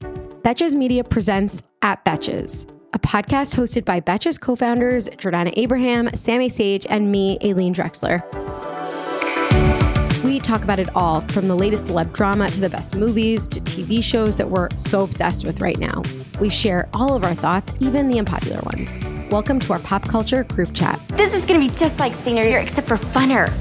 Betches Media presents At Betches, a podcast hosted by Betches co founders Jordana Abraham, Sami Sage, and me, Aleen Dreksler. We talk about it all from the latest celeb drama to the best movies to TV shows that we're so obsessed with right now. We share all of our thoughts, even the unpopular ones. Welcome to our pop culture group chat. This is gonna be just like senior year, except for funner.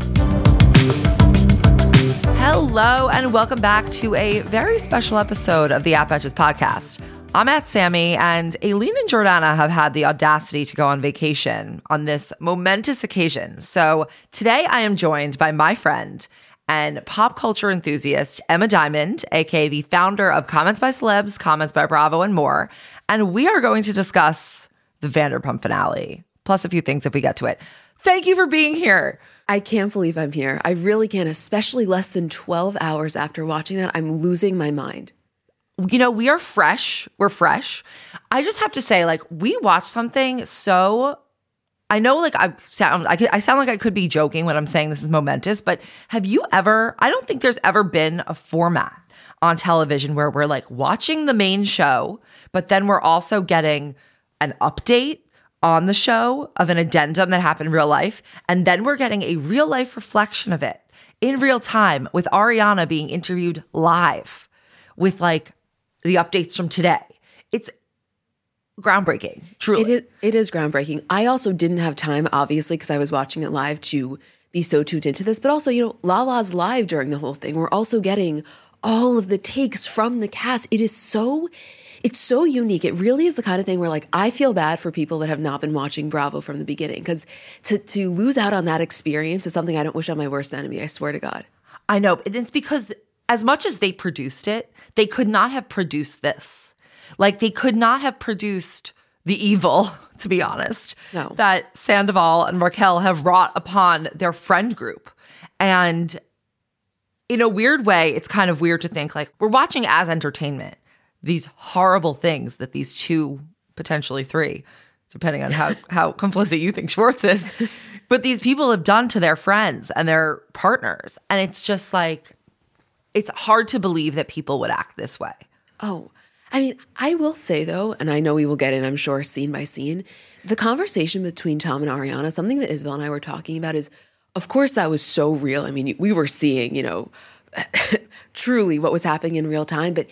Hello, and welcome back to a very special episode of the At Betches podcast. I'm at Sami, and Aleen and Jordana have had the audacity to go on vacation on this momentous occasion. So today I am joined by my friend and pop culture enthusiast, Emma Diamond, aka the founder of Comments by Celebs, Comments by Bravo, and more. And we are going to discuss the Vanderpump finale, plus a few things if we get to it. Thank you for being here. I can't believe I'm here. I really can't, especially less than 12 hours after watching that. I'm losing my mind. You know, we are fresh. We're fresh. I just have to say, like, we watched something so. I know, like, I sound, I, I sound like I could be joking when I'm saying this is momentous, but have you ever? I don't think there's ever been a format on television where we're like watching the main show, but then we're also getting an update on the show of an addendum that happened in real life. And then we're getting a real life reflection of it in real time with Ariana being interviewed live with like the updates from today. It's groundbreaking, truly. It is, it is groundbreaking. I also didn't have time, obviously, because I was watching it live to be so tuned into this. But also, you know, Lala's live during the whole thing. We're also getting all of the takes from the cast. It is so it's so unique. It really is the kind of thing where like I feel bad for people that have not been watching Bravo from the beginning because to to lose out on that experience is something I don't wish on my worst enemy. I swear to God. I know. It's because as much as they produced it, they could not have produced this. Like they could not have produced the evil, to be honest, no. that Sandoval and Raquel have wrought upon their friend group. And in a weird way, it's kind of weird to think like we're watching as entertainment these horrible things that these two, potentially three, depending on how, how complicit you think Schwartz is, but these people have done to their friends and their partners. And it's just like, it's hard to believe that people would act this way. Oh, I mean, I will say though, and I know we will get in, I'm sure, scene by scene, the conversation between Tom and Ariana, something that Isabel and I were talking about is, of course, that was so real. I mean, we were seeing, you know, truly what was happening in real time, but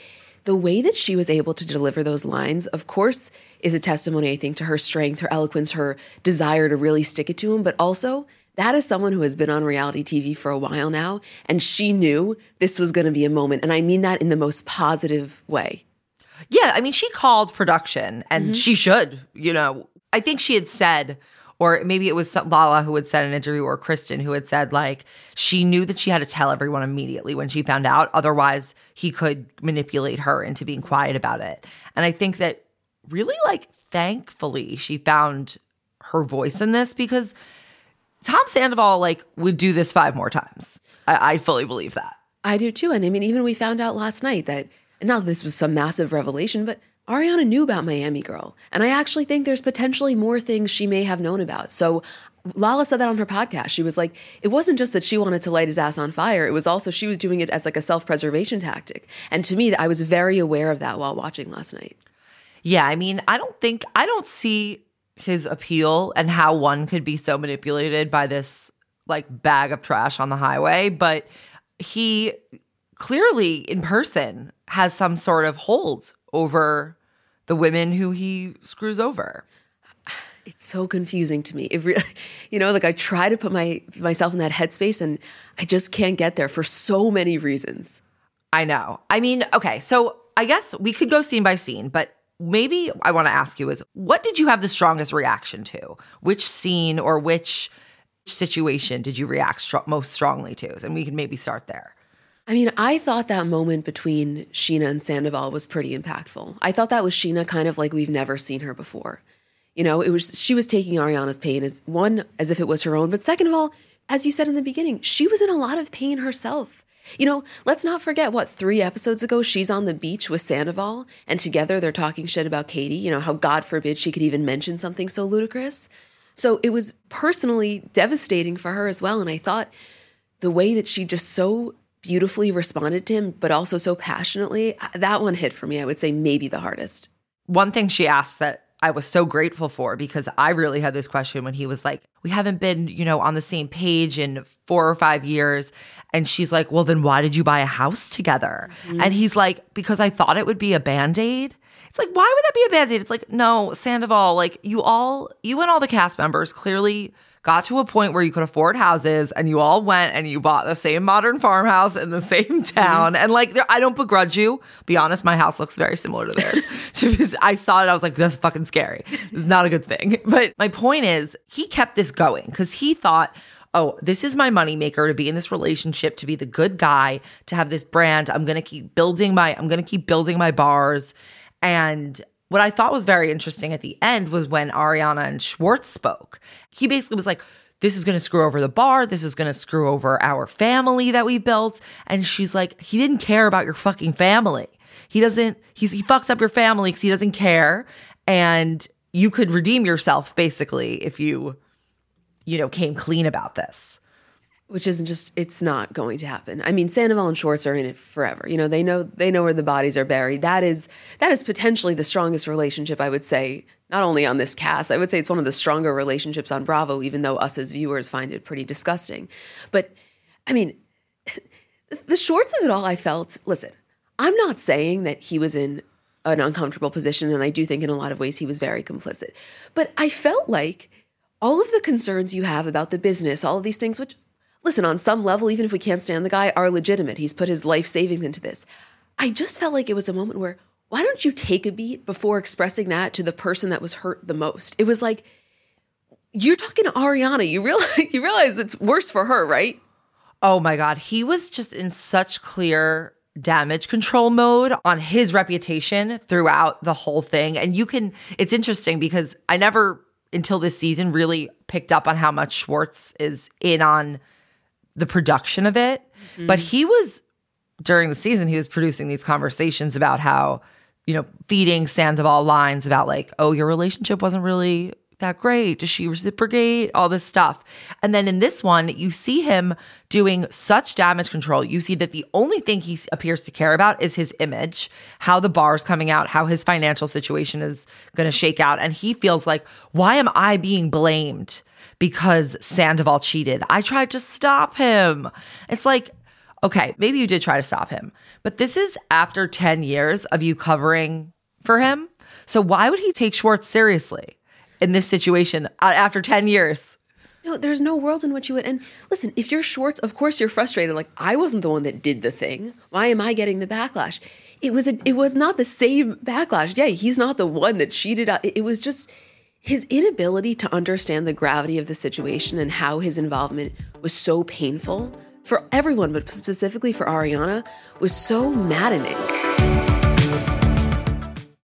the way that she was able to deliver those lines, of course, is a testimony, I think, to her strength, her eloquence, her desire to really stick it to him, but also that is someone who has been on reality TV for a while now, and she knew this was going to be a moment. And I mean that in the most positive way. Yeah, I mean, she called production, and mm-hmm. she should, you know. I think she had said, or maybe it was Lala who had said in an interview, or Kristen who had said, like, she knew that she had to tell everyone immediately when she found out. Otherwise, he could manipulate her into being quiet about it. And I think that really, like, thankfully, she found her voice in this because Tom Sandoval, like, would do this five more times. I, I fully believe that. I do too. And I mean, even we found out last night that, now this was some massive revelation, but Ariana knew about Miami Girl. And I actually think there's potentially more things she may have known about. So Lala said that on her podcast. She was like, it wasn't just that she wanted to light his ass on fire. It was also she was doing it as like a self-preservation tactic. And to me, I was very aware of that while watching last night. Yeah, I mean, I don't think I don't see his appeal and how one could be so manipulated by this like bag of trash on the highway, but he clearly in person has some sort of hold over the women who he screws over. It's so confusing to me. It really, you know, like I try to put my myself in that headspace and I just can't get there for so many reasons. I know. I mean, okay, so I guess we could go scene by scene, but maybe I want to ask you is what did you have the strongest reaction to? Which scene or which situation did you react most strongly to? And we can maybe start there. I mean, I thought that moment between Scheana and Sandoval was pretty impactful. I thought that was Scheana kind of like we've never seen her before. You know, it was she was taking Ariana's pain as one as if it was her own, but second of all, as you said in the beginning, she was in a lot of pain herself. You know, let's not forget what three episodes ago she's on the beach with Sandoval, and together they're talking shit about Katie. You know, how God forbid she could even mention something so ludicrous. So it was personally devastating for her as well. And I thought the way that she just so beautifully responded to him, but also so passionately, that one hit for me. I would say maybe the hardest. One thing she asked that I was so grateful for because I really had this question when he was like, We haven't been, you know, on the same page in four or five years. And she's like, Well, then why did you buy a house together? Mm-hmm. And he's like, Because I thought it would be a band aid. It's like, why would that be a band aid? It's like, no, Sandoval, like you all, you and all the cast members clearly got to a point where you could afford houses and you all went and you bought the same modern farmhouse in the same mm-hmm. town. Mm-hmm. And like, I don't begrudge you. Be honest, my house looks very similar to theirs. I saw it, I was like, that's fucking scary. It's not a good thing. But my point is, he kept this going because he thought, oh, this is my moneymaker to be in this relationship, to be the good guy, to have this brand. I'm going to keep building my, I'm going to keep building my bars. And what I thought was very interesting at the end was when Ariana and Schwartz spoke. He basically was like, this is going to screw over the bar. This is going to screw over our family that we built. And she's like, he didn't care about your fucking family. He doesn't, he's, he fucks up your family because he doesn't care. And you could redeem yourself basically if you, you know, came clean about this which isn't just it's not going to happen. I mean, Sandoval and Schwartz are in it forever. You know, they know they know where the bodies are buried. That is that is potentially the strongest relationship I would say, not only on this cast. I would say it's one of the stronger relationships on Bravo, even though us as viewers find it pretty disgusting. But I mean, the Schwartz of it all, I felt. Listen, I'm not saying that he was in an uncomfortable position, and I do think in a lot of ways he was very complicit. But I felt like all of the concerns you have about the business, all of these things, which listen, on some level, even if we can't stand the guy, are legitimate. He's put his life savings into this. I just felt like it was a moment where, why don't you take a beat before expressing that to the person that was hurt the most? It was like, you're talking to Ariana. You realize you realize it's worse for her, right? Oh my God. He was just in such clear damage control mode on his reputation throughout the whole thing. And you can, it's interesting because I never, until this season, really picked up on how much Schwartz is in on the production of it. Mm-hmm. But he was during the season, he was producing these conversations about how, you know, feeding Sandoval lines about like, oh, your relationship wasn't really that great. Does she reciprocate? All this stuff. And then in this one, you see him doing such damage control. You see that the only thing he appears to care about is his image, how the bar is coming out, how his financial situation is going to shake out. And he feels like, why am I being blamed? Because Sandoval cheated. I tried to stop him. It's like, okay, maybe you did try to stop him, but this is after 10 years of you covering for him. So why would he take Schwartz seriously in this situation uh, after 10 years? No, there's no world in which you would. And listen, if you're Schwartz, of course you're frustrated. Like I wasn't the one that did the thing. Why am I getting the backlash? It was a, it was not the same backlash. Yeah, he's not the one that cheated. It was just his inability to understand the gravity of the situation and how his involvement was so painful for everyone, but specifically for Ariana, was so maddening.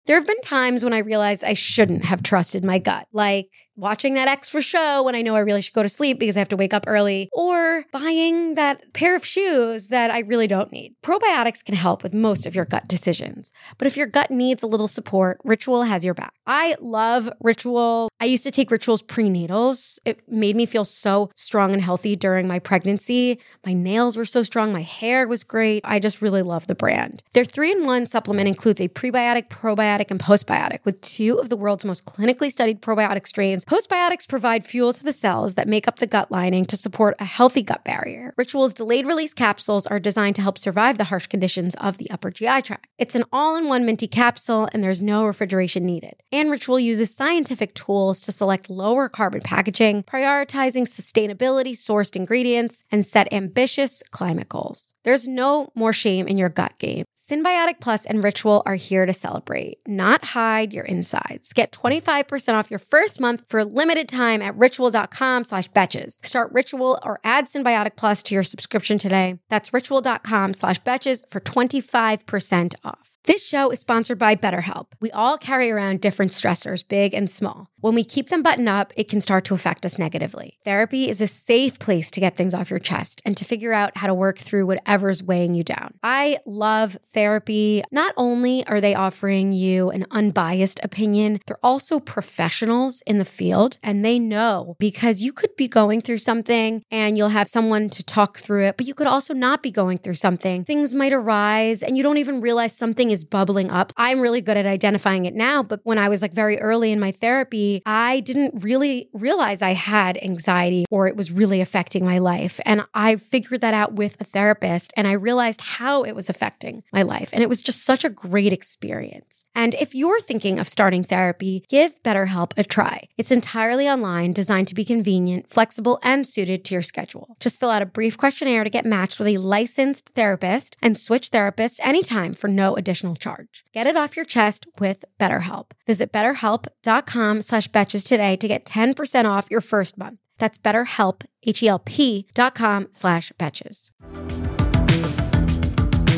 There have been times when I realized I shouldn't have trusted my gut, like watching that extra show when I know I really should go to sleep because I have to wake up early, or buying that pair of shoes that I really don't need. Probiotics can help with most of your gut decisions, but if your gut needs a little support, Ritual has your back. I love Ritual. I used to take Ritual's prenatals. It made me feel so strong and healthy during my pregnancy. My nails were so strong, my hair was great. I just really love the brand. Their three in one supplement includes a prebiotic, probiotic, and postbiotic with two of the world's most clinically studied probiotic strains Postbiotics provide fuel to the cells that make up the gut lining to support a healthy gut barrier. Ritual's delayed release capsules are designed to help survive the harsh conditions of the upper GI tract. It's an all in one minty capsule, and there's no refrigeration needed. And Ritual uses scientific tools to select lower carbon packaging, prioritizing sustainability sourced ingredients, and set ambitious climate goals. There's no more shame in your gut game. Synbiotic Plus and Ritual are here to celebrate, not hide your insides. Get 25% off your first month for for a limited time at ritual.com slash betches. Start Ritual or add Synbiotic Plus to your subscription today. That's ritual.com slash betches for 25% off. This show is sponsored by BetterHelp. We all carry around different stressors, big and small. When we keep them buttoned up, it can start to affect us negatively. Therapy is a safe place to get things off your chest and to figure out how to work through whatever's weighing you down. I love therapy. Not only are they offering you an unbiased opinion, they're also professionals in the field and they know because you could be going through something and you'll have someone to talk through it, but you could also not be going through something. Things might arise and you don't even realize something is bubbling up. I'm really good at identifying it now, but when I was like very early in my therapy, I didn't really realize I had anxiety or it was really affecting my life. And I figured that out with a therapist and I realized how it was affecting my life. And it was just such a great experience. And if you're thinking of starting therapy, give BetterHelp a try. It's entirely online, designed to be convenient, flexible, and suited to your schedule. Just fill out a brief questionnaire to get matched with a licensed therapist and switch therapists anytime for no additional charge. Get it off your chest with BetterHelp. Visit betterhelp.com slash betches today to get 10% off your first month. That's betterhelp, H-E-L-P dot com slash betches.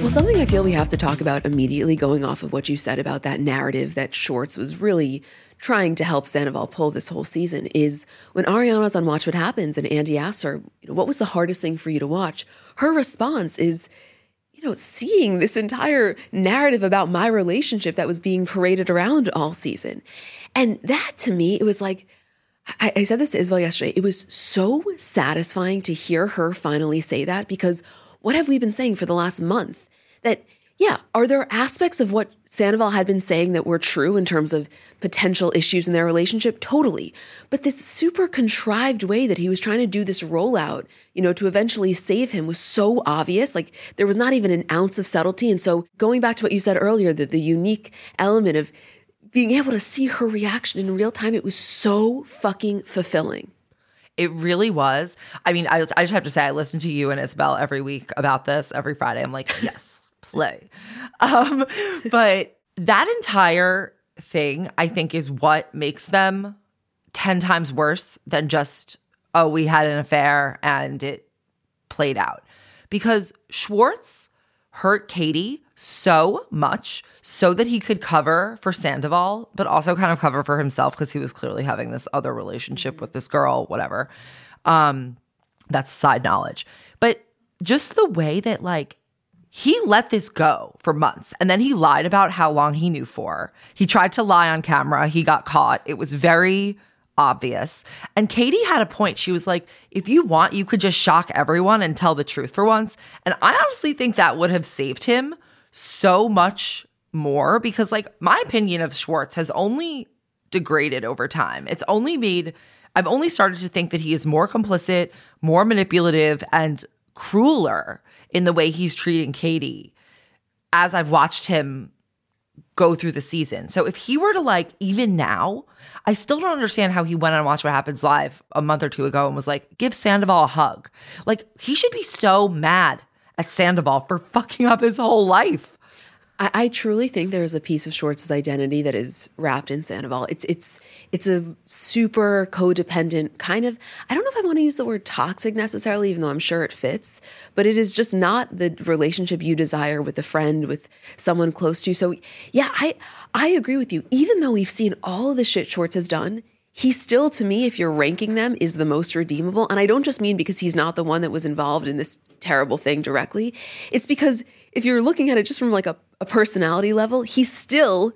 Well, something I feel we have to talk about immediately going off of what you said about that narrative that Schwartz was really trying to help Sandoval pull this whole season is when Ariana's on Watch What Happens and Andy asks her, what was the hardest thing for you to watch? Her response is, you know, seeing this entire narrative about my relationship that was being paraded around all season. And that to me, it was like, I, I said this to Isabel yesterday. It was so satisfying to hear her finally say that because what have we been saying for the last month? That, yeah, are there aspects of what Sandoval had been saying that were true in terms of potential issues in their relationship? Totally. But this super contrived way that he was trying to do this rollout, you know, to eventually save him was so obvious. Like there was not even an ounce of subtlety. And so going back to what you said earlier, that the unique element of being able to see her reaction in real time, it was so fucking fulfilling. It really was. I mean, I I just have to say, I listen to you and Isabel every week about this every Friday. I'm like, yes, play. Um, but that entire thing, I think, is what makes them 10 times worse than just, oh, we had an affair and it played out. Because Schwartz hurt Katie so much so that he could cover for Sandoval, but also kind of cover for himself because he was clearly having this other relationship with this girl, whatever. Um, that's side knowledge. But just the way that like he let this go for months and then he lied about how long he knew for. He tried to lie on camera, he got caught. It was very obvious. And Katie had a point. She was like, if you want, you could just shock everyone and tell the truth for once. And I honestly think that would have saved him so much more because, like, my opinion of Schwartz has only degraded over time. It's only made, I've only started to think that he is more complicit, more manipulative, and crueler in the way he's treating Katie as I've watched him go through the season. So if he were to like even now, I still don't understand how he went on Watch What Happens live a month or two ago and was like, give Sandoval a hug. Like he should be so mad at Sandoval for fucking up his whole life. I, I truly think there is a piece of Schwartz's identity that is wrapped in Sandoval. It's it's it's a super codependent kind of. I don't know if I want to use the word toxic necessarily, even though I'm sure it fits. But it is just not the relationship you desire with a friend, with someone close to you. So yeah, I I agree with you. Even though we've seen all of the shit Schwartz has done, he still to me if you're ranking them is the most redeemable and i don't just mean because he's not the one that was involved in this terrible thing directly it's because if you're looking at it just from like a, a personality level he's still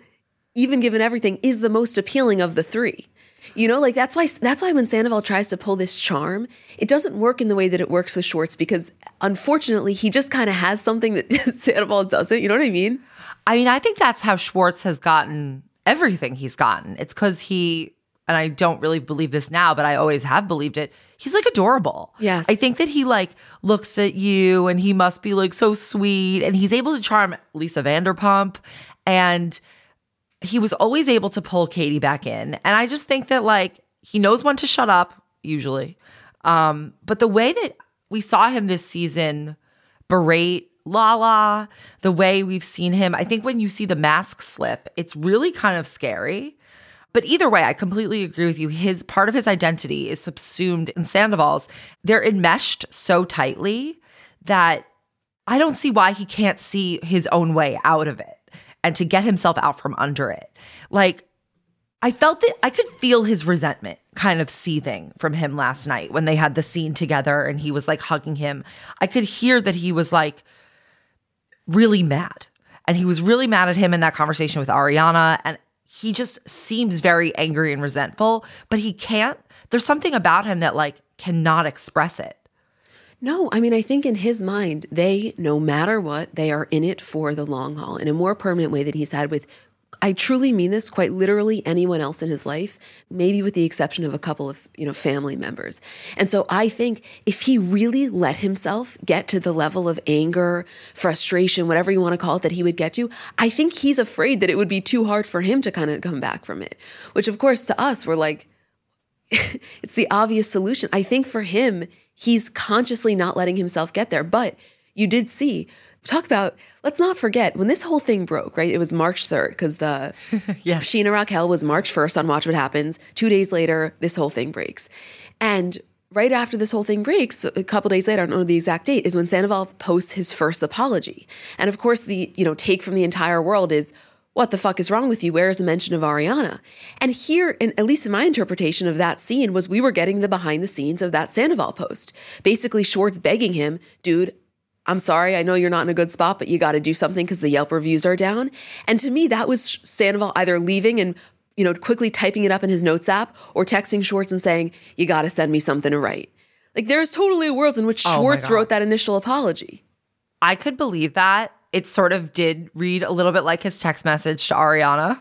even given everything is the most appealing of the three you know like that's why that's why when sandoval tries to pull this charm it doesn't work in the way that it works with schwartz because unfortunately he just kind of has something that sandoval doesn't you know what i mean I mean, I think that's how Schwartz has gotten everything he's gotten. It's because he and I don't really believe this now, but I always have believed it. He's like adorable. Yes. I think that he like looks at you and he must be like so sweet and he's able to charm Lisa Vanderpump and he was always able to pull Katie back in. And I just think that like he knows when to shut up usually. Um but the way that we saw him this season berate Lala, the way we've seen him, I think when you see the mask slip, it's really kind of scary But either way, I completely agree with you. His part of his identity is subsumed in Sandoval's. They're enmeshed so tightly that I don't see why he can't see his own way out of it and to get himself out from under it. Like, I felt that I could feel his resentment kind of seething from him last night when they had the scene together and he was like hugging him. I could hear that he was like really mad. And he was really mad at him in that conversation with Ariana. And he just seems very angry and resentful, but he can't. There's something about him that like cannot express it. No, I mean, I think in his mind, they, no matter what, they are in it for the long haul in a more permanent way than he's had with, I truly mean this, quite literally anyone else in his life, maybe with the exception of a couple of, you know, family members. And so I think if he really let himself get to the level of anger, frustration, whatever you want to call it, that he would get to, I think he's afraid that it would be too hard for him to kind of come back from it. Which, of course, to us, we're like, it's the obvious solution. I think for him, he's consciously not letting himself get there. But you did see, talk about, let's not forget when this whole thing broke, right? It was March 3rd because the Yeah. Scheana Raquel was March 1st on Watch What Happens. Two days later, this whole thing breaks. And right after this whole thing breaks, a couple days later, I don't know the exact date, is when Sandoval posts his first apology. And of course, the you know take from the entire world is, what the fuck is wrong with you? Where is the mention of Ariana? And here, in, at least in my interpretation of that scene, was we were getting the behind the scenes of that Sandoval post. Basically, Schwartz begging him, dude, I'm sorry, I know you're not in a good spot, but you got to do something because the Yelp reviews are down. And to me, that was Sandoval either leaving and you know quickly typing it up in his notes app or texting Schwartz and saying, "You got to send me something to write." Like there's totally a world in which Oh Schwartz wrote that initial apology. I could believe that. It sort of did read a little bit like his text message to Ariana,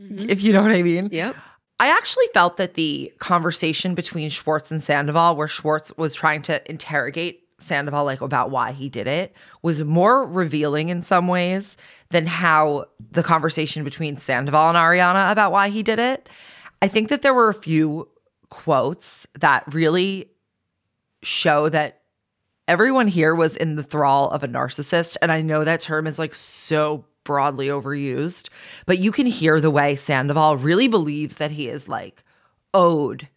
mm-hmm. if you know what I mean. Yep. I actually felt that the conversation between Schwartz and Sandoval, where Schwartz was trying to interrogate Sandoval like about why he did it, was more revealing in some ways than how the conversation between Sandoval and Ariana about why he did it. I think that there were a few quotes that really show that everyone here was in the thrall of a narcissist. And I know that term is like so broadly overused, but you can hear the way Sandoval really believes that he is like owed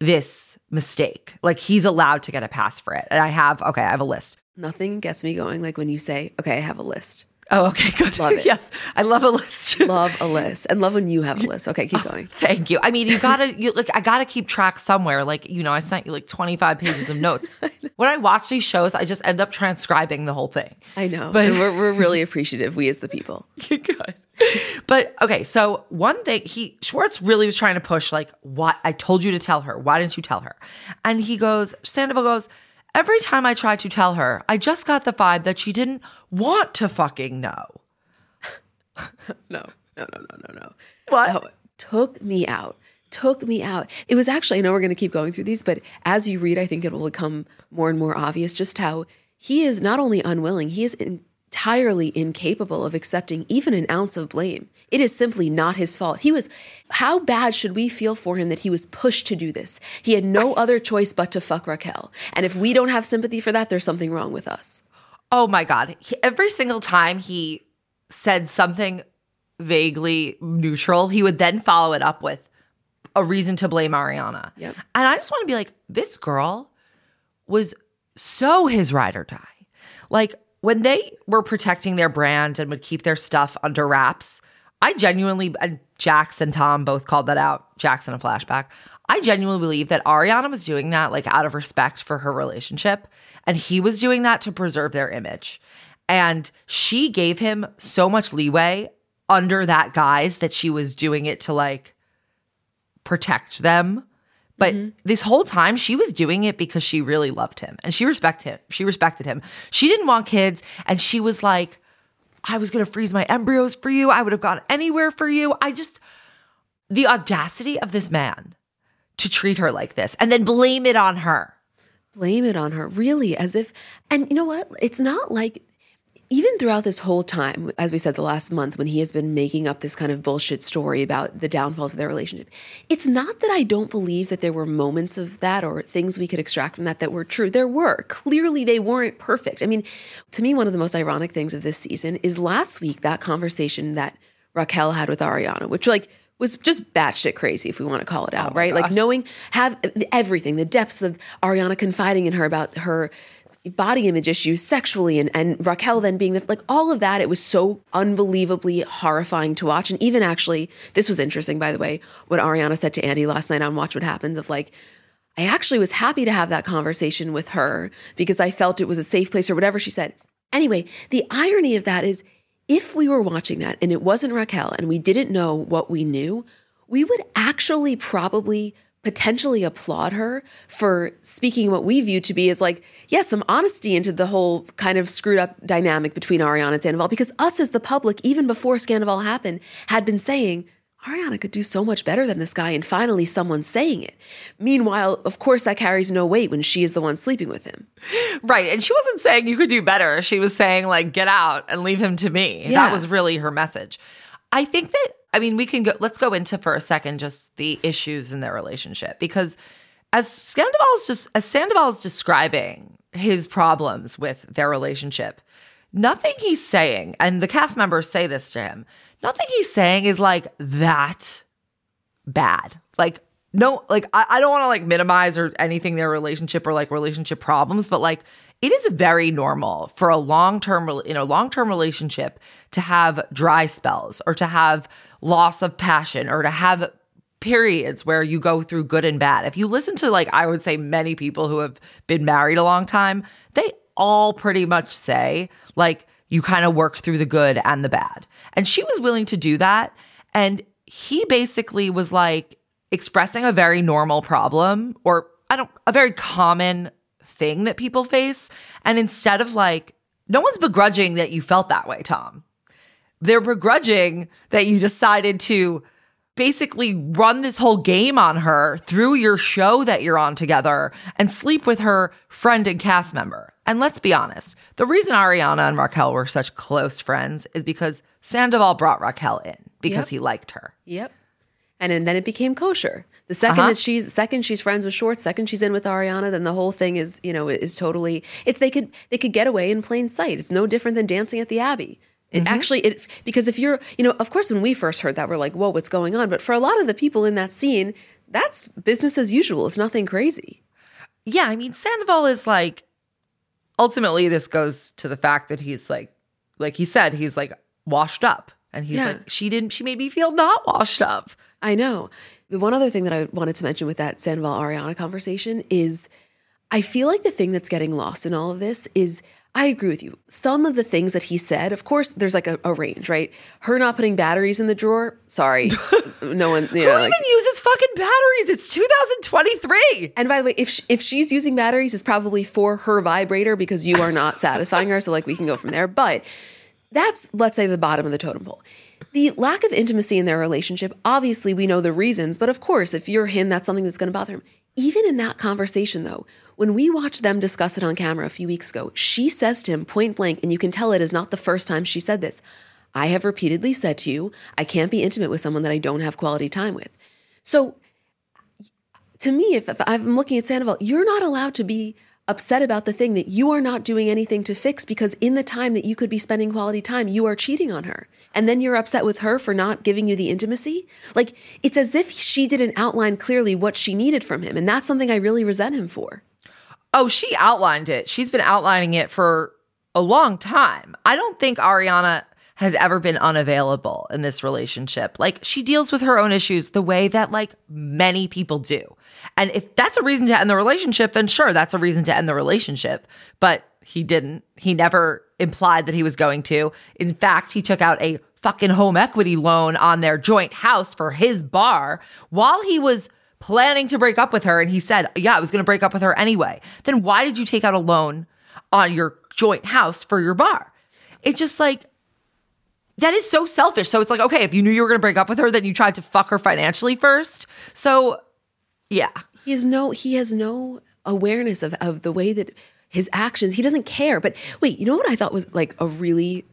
this mistake. Like he's allowed to get a pass for it. And I have, okay, I have a list. Nothing gets me going like when you say, "Okay, I have a list." Oh, okay, good. Love it. yes, I love a list. Love a list, and love when you have a list. Okay, keep oh, going. Thank you. I mean, you gotta, you like, I gotta keep track somewhere. Like, you know, I sent you like 25 pages of notes. when I watch these shows, I just end up transcribing the whole thing. I know, But- and we're we're really appreciative. We as the people. Good. But okay, so one thing he Schwartz really was trying to push, like, what I told you to tell her. Why didn't you tell her? And he goes, Sandoval goes, every time I tried to tell her, I just got the vibe that she didn't want to fucking know. No, no, no, no, no, no. What? Oh, took me out. Took me out. It was actually, I know we're going to keep going through these, but as you read, I think it will become more and more obvious just how he is not only unwilling, he is entirely incapable of accepting even an ounce of blame. It is simply not his fault. He was, how bad should we feel for him that he was pushed to do this? He had no other choice but to fuck Raquel. And if we don't have sympathy for that, there's something wrong with us. Oh my God. He- every single time he said something vaguely neutral, he would then follow it up with a reason to blame Ariana. Yep. And I just want to be like, this girl was so his ride or die. Like when they were protecting their brand and would keep their stuff under wraps, I genuinely, and Jax and Tom both called that out, Jax in a flashback. I genuinely believe that Ariana was doing that like out of respect for her relationship. And he was doing that to preserve their image. And she gave him so much leeway under that guise that she was doing it to like protect them. But mm-hmm. this whole time she was doing it because she really loved him and she respected him. She respected him. She didn't want kids and she was like I was going to freeze my embryos for you. I would have gone anywhere for you. I just the audacity of this man to treat her like this and then blame it on her. blame it on her really as if and you know what it's not like even throughout this whole time as we said the last month when he has been making up this kind of bullshit story about the downfalls of their relationship it's not that i don't believe that there were moments of that or things we could extract from that that were true. There were. Clearly they weren't perfect. I mean to me one of the most ironic things of this season is last week that conversation that raquel had with ariana which like was just batshit crazy, if we want to call it Oh out, right? Like knowing, have everything, the depths of Ariana confiding in her about her body image issues sexually and, and Raquel then being the, like all of that. It was so unbelievably horrifying to watch. And even actually, this was interesting, by the way, what Ariana said to Andy last night on Watch What Happens of like, I actually was happy to have that conversation with her because I felt it was a safe place or whatever she said. Anyway, the irony of that is if we were watching that and it wasn't Raquel and we didn't know what we knew, we would actually probably potentially applaud her for speaking what we view to be as like, yes, some honesty into the whole kind of screwed up dynamic between Ariana and Sandoval. Because us as the public, even before Scandoval happened, had been saying, Ariana could do so much better than this guy, and finally someone's saying it. Meanwhile, of course, that carries no weight when she is the one sleeping with him. Right. And she wasn't saying you could do better. She was saying, like, get out and leave him to me. Yeah. That was really her message. I think that, I mean, we can go, let's go into for a second just the issues in their relationship because as Sandoval's just, as Sandoval's describing his problems with their relationship, nothing he's saying, and the cast members say this to him, nothing he's saying is like that bad. Like, no, like I, I don't want to like minimize or anything their relationship or like relationship problems, but like it is very normal for a long term, you know, long term relationship to have dry spells or to have loss of passion or to have periods where you go through good and bad. If you listen to like I would say many people who have been married a long time, they all pretty much say like you kind of work through the good and the bad. And she was willing to do that and he basically was like expressing a very normal problem or I don't a very common thing that people face and instead of like no one's begrudging that you felt that way, Tom. They're begrudging that you decided to basically run this whole game on her through your show that you're on together and sleep with her friend and cast member. And let's be honest, the reason Ariana and Raquel were such close friends is because Sandoval brought Raquel in because Yep. he liked her. Yep. And, and then it became kosher. The 2nd Uh-huh. that she's second she's friends with Schwartz, second she's in with Ariana, then the whole thing is you know is totally it's they could they could get away in plain sight. It's no different than dancing at the Abbey. It Mm-hmm. actually it because if you're you know of course when we first heard that we're like whoa what's going on but for a lot of the people in that scene that's business as usual. It's nothing crazy. yeah, I mean, Sandoval is like, ultimately, this goes to the fact that he's like, like he said, he's like washed up. And he's Yeah. like, she didn't, she made me feel not washed up. I know. The one other thing that I wanted to mention with that Sandoval Ariana conversation is I feel like the thing that's getting lost in all of this is I agree with you. Some of the things that he said, of course, there's like a, a range, right? Her not putting batteries in the drawer. Sorry. no one, you Who know, like, even uses fucking batteries? It's 2023. and by the way, if sh- if she's using batteries, it's probably for her vibrator because you are not satisfying her. So like we can go from there. But that's let's say the bottom of the totem pole. The lack of intimacy in their relationship. Obviously, we know the reasons, but of course, if you're him, that's something that's going to bother him. Even in that conversation, though, when we watched them discuss it on camera a few weeks ago, she says to him point blank, and you can tell it is not the first time she said this. I have repeatedly said to you, I can't be intimate with someone that I don't have quality time with. So to me, if, if I'm looking at Sandoval, you're not allowed to be upset about the thing that you are not doing anything to fix because in the time that you could be spending quality time, you are cheating on her. And then you're upset with her for not giving you the intimacy. Like it's as if she didn't outline clearly what she needed from him. And that's something I really resent him for. Oh, she outlined it. She's been outlining it for a long time. I don't think Ariana has ever been unavailable in this relationship. Like she deals with her own issues the way that like many people do. And if that's a reason to end the relationship, then sure, that's a reason to end the relationship. But he didn't. He never implied that he was going to. In fact, he took out a fucking home equity loan on their joint house for his bar while he was planning to break up with her and he said, "Yeah, I was going to break up with her anyway." Then why did you take out a loan on your joint house for your bar? It's just like that is so selfish. So it's like, okay, if you knew you were going to break up with her, then you tried to fuck her financially first. So, yeah. He has no he has no awareness of, of the way that his actions, he doesn't care. But wait, you know what I thought was like a really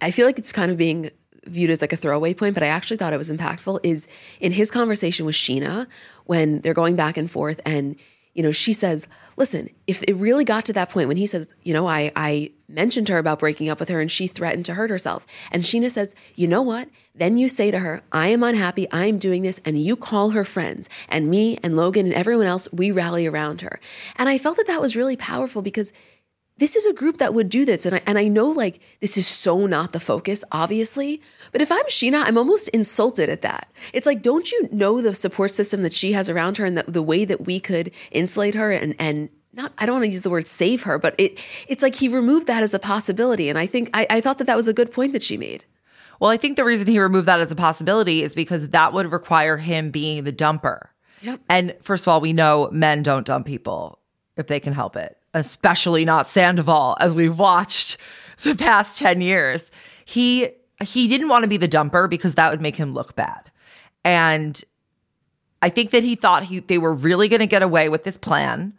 I feel like it's kind of being viewed as like a throwaway point, but I actually thought it was impactful is in his conversation with Scheana when they're going back and forth and you know, she says, listen, if it really got to that point when he says, you know, I, I mentioned to her about breaking up with her and she threatened to hurt herself. And Scheana says, you know what? Then you say to her, I am unhappy. I am doing this. And you call her friends. And me and Logan and everyone else, we rally around her. And I felt that that was really powerful because this is a group that would do this. And I, and I know like this is so not the focus, obviously. But if I'm Scheana, I'm almost insulted at that. It's like, don't you know the support system that she has around her and the, the way that we could insulate her and, and not, I don't want to use the word save her, but it, it's like he removed that as a possibility. And I think, I, I thought that that was a good point that she made. Well, I think the reason he removed that as a possibility is because that would require him being the dumper. Yep. And first of all, we know men don't dump people if they can help it especially not Sandoval, as we've watched the past 10 years. He he didn't want to be the dumper because that would make him look bad. And I think that he thought he they were really going to get away with this plan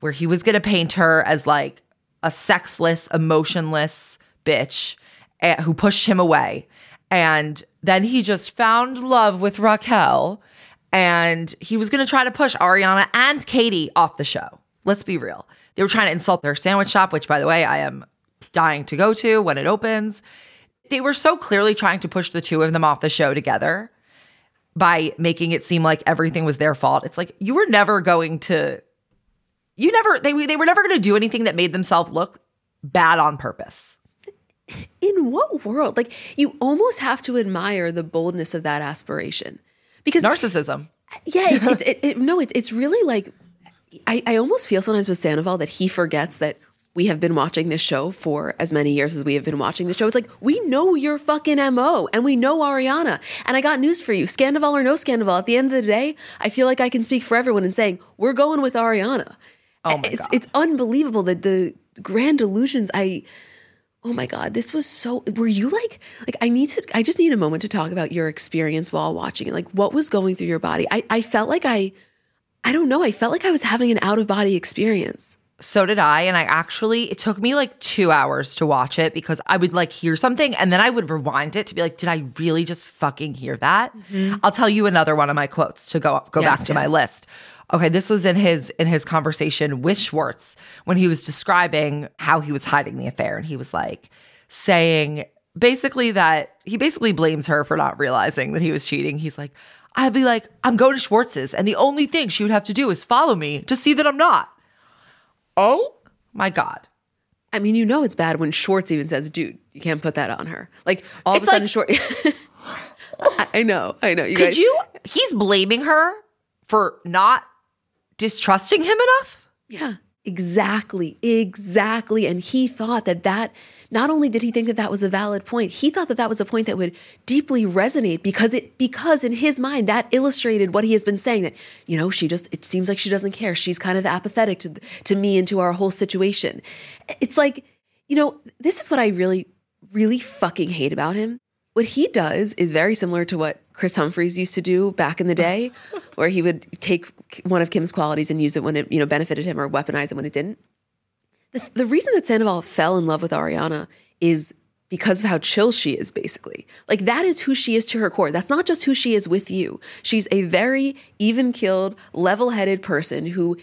where he was going to paint her as like a sexless, emotionless bitch eh, who pushed him away. And then he just found love with Raquel and he was going to try to push Ariana and Katie off the show. Let's be real. They were trying to insult their sandwich shop, which, by the way, I am dying to go to when it opens. They were so clearly trying to push the two of them off the show together by making it seem like everything was their fault. It's like you were never going to, you never, they, they were never going to do anything that made themselves look bad on purpose. In what world? Like, you almost have to admire the boldness of that aspiration because narcissism. Yeah, it, it, it, it, no, it's really like I, I almost feel sometimes with Sandoval that he forgets that we have been watching this show for as many years as we have been watching the show. It's like, we know your fucking MO and we know Ariana. And I got news for you Scandoval or no Scandoval, at the end of the day, I feel like I can speak for everyone in saying, we're going with Ariana. Oh my it's, God. It's unbelievable that the grand illusions, I. Oh my God, this was so. Were you like, like, I need to, I just need a moment to talk about your experience while watching it. Like, what was going through your body? I, I felt like I, I don't know. I felt like I was having an out of body experience. So did I. And I actually, it took me like two hours to watch it because I would like hear something and then I would rewind it to be like, did I really just fucking hear that? Mm-hmm. I'll tell you another one of my quotes to go go yes, back to yes. my list. Okay, this was in his in his conversation with Schwartz when he was describing how he was hiding the affair and he was like saying basically that he basically blames her for not realizing that he was cheating. He's like, I'd be like, I'm going to Schwartz's, and the only thing she would have to do is follow me to see that I'm not. Oh my God. I mean, you know it's bad when Schwartz even says, dude, you can't put that on her. Like all it's of a sudden, like, Schwartz. I know, I know. You could guys- you? He's blaming her for not distrusting him enough? Yeah, exactly, exactly. And he thought that that not only did he think that that was a valid point, he thought that that was a point that would deeply resonate because it because in his mind that illustrated what he has been saying that you know she just it seems like she doesn't care. She's kind of apathetic to to me and to our whole situation. It's like you know this is what I really really fucking hate about him. What he does is very similar to what Kris Humphries used to do back in the day, where he would take one of Kim's qualities and use it when it you know benefited him or weaponize it when it didn't. The, the reason that Sandoval fell in love with Ariana is because of how chill she is, basically. Like, that is who she is to her core. That's not just who she is with you. She's a very even keeled, level headed person who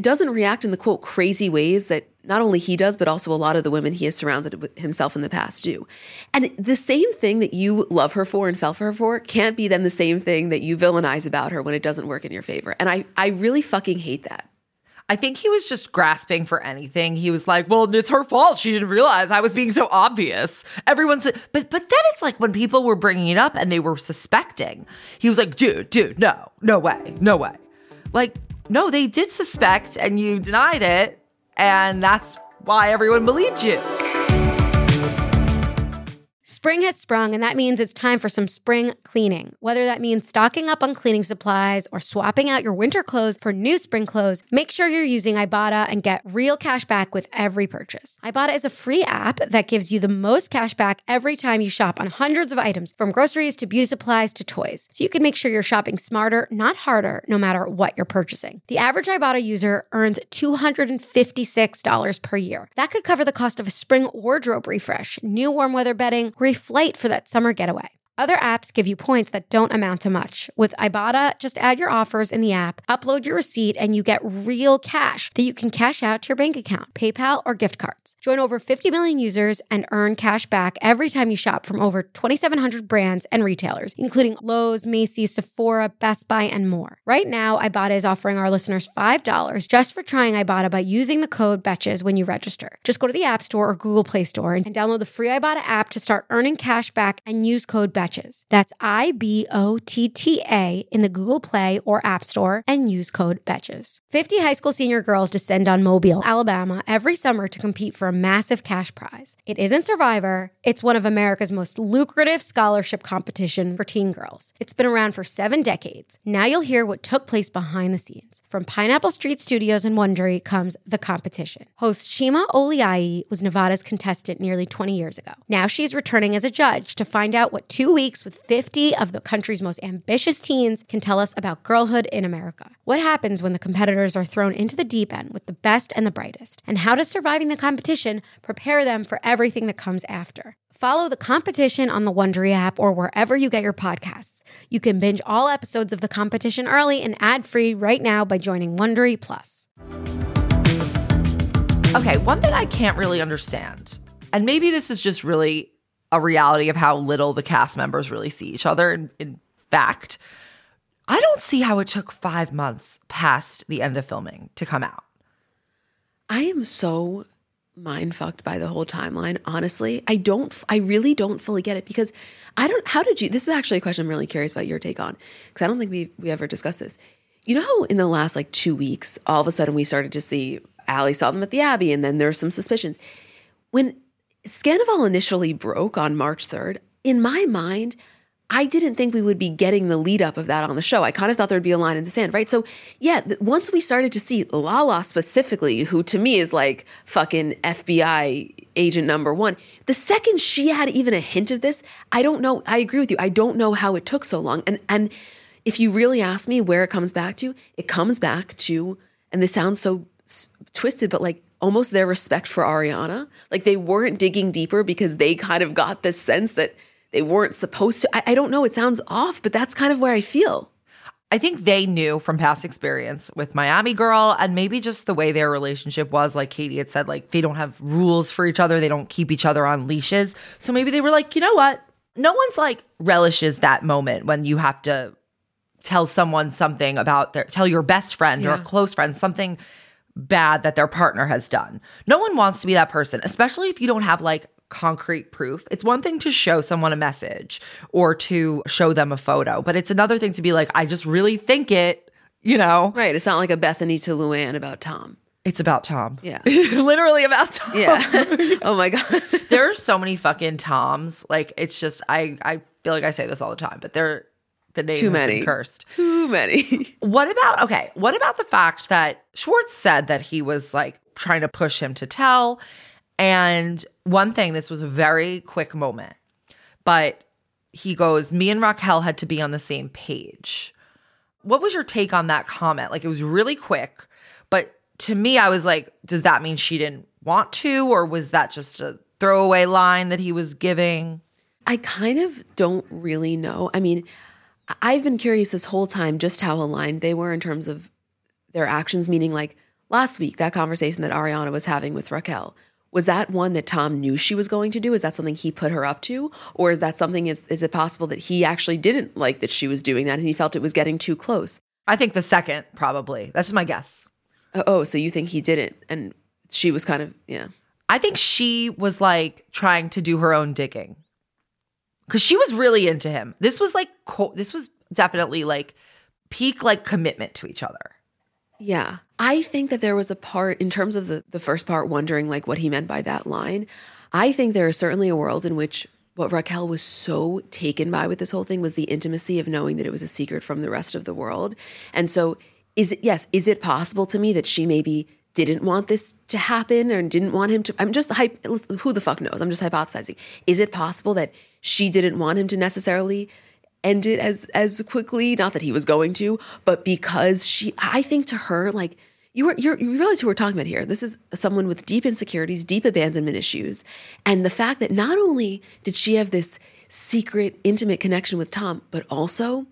doesn't react in the quote crazy ways that not only he does, but also a lot of the women he has surrounded himself in the past do. And the same thing that you love her for and fell for her for can't be then the same thing that you villainize about her when it doesn't work in your favor. And I, I really fucking hate that. I think he was just grasping for anything. He was like, "Well, it's her fault. She didn't realize I was being so obvious." Everyone's, but but then it's like when people were bringing it up and they were suspecting. He was like, "Dude, dude, no, no way, no way." Like, no, they did suspect, and you denied it, and that's why everyone believed you. Spring has sprung, and that means it's time for some spring cleaning. Whether that means stocking up on cleaning supplies or swapping out your winter clothes for new spring clothes, make sure you're using Ibotta and get real cash back with every purchase. Ibotta is a free app that gives you the most cash back every time you shop on hundreds of items, from groceries to beauty supplies to toys. So you can make sure you're shopping smarter, not harder, no matter what you're purchasing. The average Ibotta user earns $256 per year. That could cover the cost of a spring wardrobe refresh, new warm weather bedding, or a flight for that summer getaway. Other apps give you points that don't amount to much. With Ibotta, just add your offers in the app, upload your receipt, and you get real cash that you can cash out to your bank account, PayPal, or gift cards. Join over 50 million users and earn cash back every time you shop from over 2,700 brands and retailers, including Lowe's, Macy's, Sephora, Best Buy, and more. Right now, Ibotta is offering our listeners $5 just for trying Ibotta by using the code BETCHES when you register. Just go to the App Store or Google Play Store and download the free Ibotta app to start earning cash back and use code BETCHES. That's I B O T T A in the Google Play or App Store and use code BETCHES. 50 high school senior girls descend on Mobile, Alabama every summer to compete for a massive cash prize. It isn't Survivor, it's one of America's most lucrative scholarship competition for teen girls. It's been around for seven decades. Now you'll hear what took place behind the scenes. From Pineapple Street Studios and Wondery comes The Competition. Host Shima Oliaee was Nevada's contestant nearly 20 years ago. Now she's returning as a judge to find out what two weeks with 50 of the country's most ambitious teens can tell us about girlhood in America. What happens when the competitors are thrown into the deep end with the best and the brightest? And how does surviving the competition prepare them for everything that comes after? Follow the competition on the Wondery app or wherever you get your podcasts. You can binge all episodes of the competition early and ad-free right now by joining Wondery Plus. Okay, one thing I can't really understand, and maybe this is just really a reality of how little the cast members really see each other. In, in fact, I don't see how it took five months past the end of filming to come out. I am so mind fucked by the whole timeline. Honestly, I don't, I really don't fully get it because I don't, how did you, this is actually a question I'm really curious about your take on because I don't think we, we ever discussed this. You know how in the last like two weeks, all of a sudden we started to see Allie saw them at the Abbey and then there there's some suspicions. When Scandoval initially broke on March 3rd, in my mind, I didn't think we would be getting the lead up of that on the show. I kind of thought there'd be a line in the sand, right? So, yeah, once we started to see Lala specifically, who to me is like fucking FBI agent number one, the second she had even a hint of this, I don't know. I agree with you. I don't know how it took so long. And and if you really ask me where it comes back to, it comes back to, and this sounds so twisted, but like almost their respect for Ariana. Like they weren't digging deeper because they kind of got this sense that they weren't supposed to. I, I don't know. It sounds off, but that's kind of where I feel. I think they knew from past experience with Miami Girl and maybe just the way their relationship was. Like Katie had said, like they don't have rules for each other, they don't keep each other on leashes. So maybe they were like, you know what? No one's like relishes that moment when you have to tell someone something about their, tell your best friend or a close friend something bad that their partner has done. No one wants to be that person, especially if you don't have like concrete proof. It's one thing to show someone a message or to show them a photo, but it's another thing to be like, I just really think it, you know? Right. It's not like a Bethenny to Luann about Tom. It's about Tom. Yeah. Literally about Tom. Yeah. oh my God. there are so many fucking Toms. Like it's just I I feel like I say this all the time, but they're the name Too many. cursed. Too many. What about okay? What about the fact that Schwartz said that he was like trying to push him to tell? And one thing, this was a very quick moment, but he goes, "Me and Raquel had to be on the same page." What was your take on that comment? Like it was really quick, but to me, I was like, does that mean she didn't want to, or was that just a throwaway line that he was giving? I kind of don't really know. I mean, I've been curious this whole time just how aligned they were in terms of their actions, meaning like last week, that conversation that Ariana was having with Raquel. Was that one that Tom knew she was going to do? Is that something he put her up to? Or is that something, is, is it possible that he actually didn't like that she was doing that and he felt it was getting too close? I think the second, probably. That's just my guess. Oh, oh, so you think he didn't? And she was kind of, yeah. I think she was like trying to do her own digging because she was really into him. This was like, co- this was definitely like peak like commitment to each other. Yeah. I think that there was a part in terms of the, the first part wondering like what he meant by that line. I think there is certainly a world in which what Raquel was so taken by with this whole thing was the intimacy of knowing that it was a secret from the rest of the world. And so is it yes, is it possible to me that she maybe didn't want this to happen or didn't want him to I'm just who the fuck knows? I'm just hypothesizing. Is it possible that she didn't want him to necessarily end it as as quickly not that he was going to but because she i think to her like you were you realize who we're talking about here this is someone with deep insecurities deep abandonment issues and the fact that not only did she have this secret, intimate connection with Tom, but also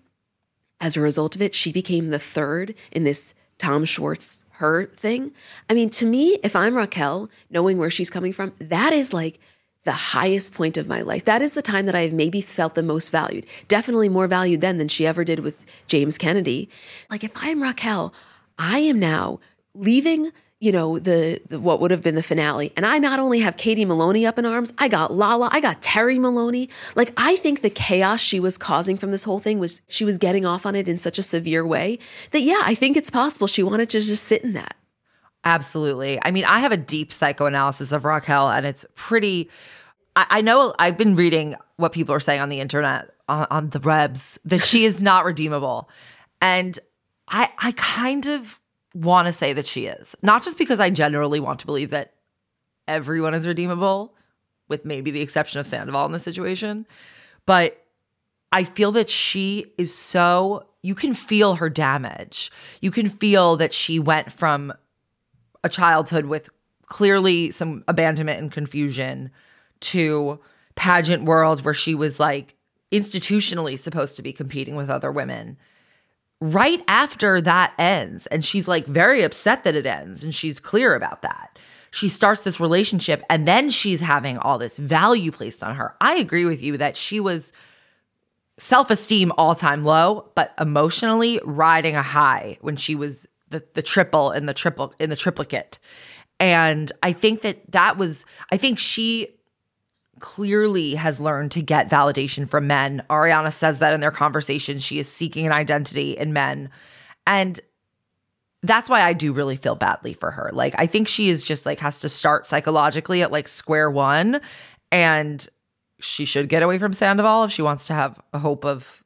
as a result of it, she became the third in this Tom Schwartz her thing. I mean, to me, if I'm Raquel, knowing where she's coming from, that is like the highest point of my life. That is the time that I have maybe felt the most valued. Definitely more valued then than she ever did with James Kennedy. Like if I'm Raquel, I am now leaving you know the, the, what would have been the finale and i not only have katie maloney up in arms i got lala i got terry maloney like i think the chaos she was causing from this whole thing was she was getting off on it in such a severe way that yeah i think it's possible she wanted to just sit in that Absolutely. I mean, I have a deep psychoanalysis of Raquel, and it's pretty. I, I know I've been reading what people are saying on the internet, on, on the rebs, that she is not redeemable. And I, I kind of want to say that she is, not just because I generally want to believe that everyone is redeemable, with maybe the exception of Sandoval in this situation, but I feel that she is so. You can feel her damage. You can feel that she went from a childhood with clearly some abandonment and confusion to pageant world where she was like institutionally supposed to be competing with other women. Right after that ends and she's like very upset that it ends and she's clear about that. She starts this relationship and then she's having all this value placed on her. I agree with you that she was self-esteem all-time low but emotionally riding a high when she was the the triple in the triple in the triplicate. And I think that that was I think she clearly has learned to get validation from men. Ariana says that in their conversation she is seeking an identity in men. And that's why I do really feel badly for her. Like I think she is just like has to start psychologically at like square one and she should get away from Sandoval if she wants to have a hope of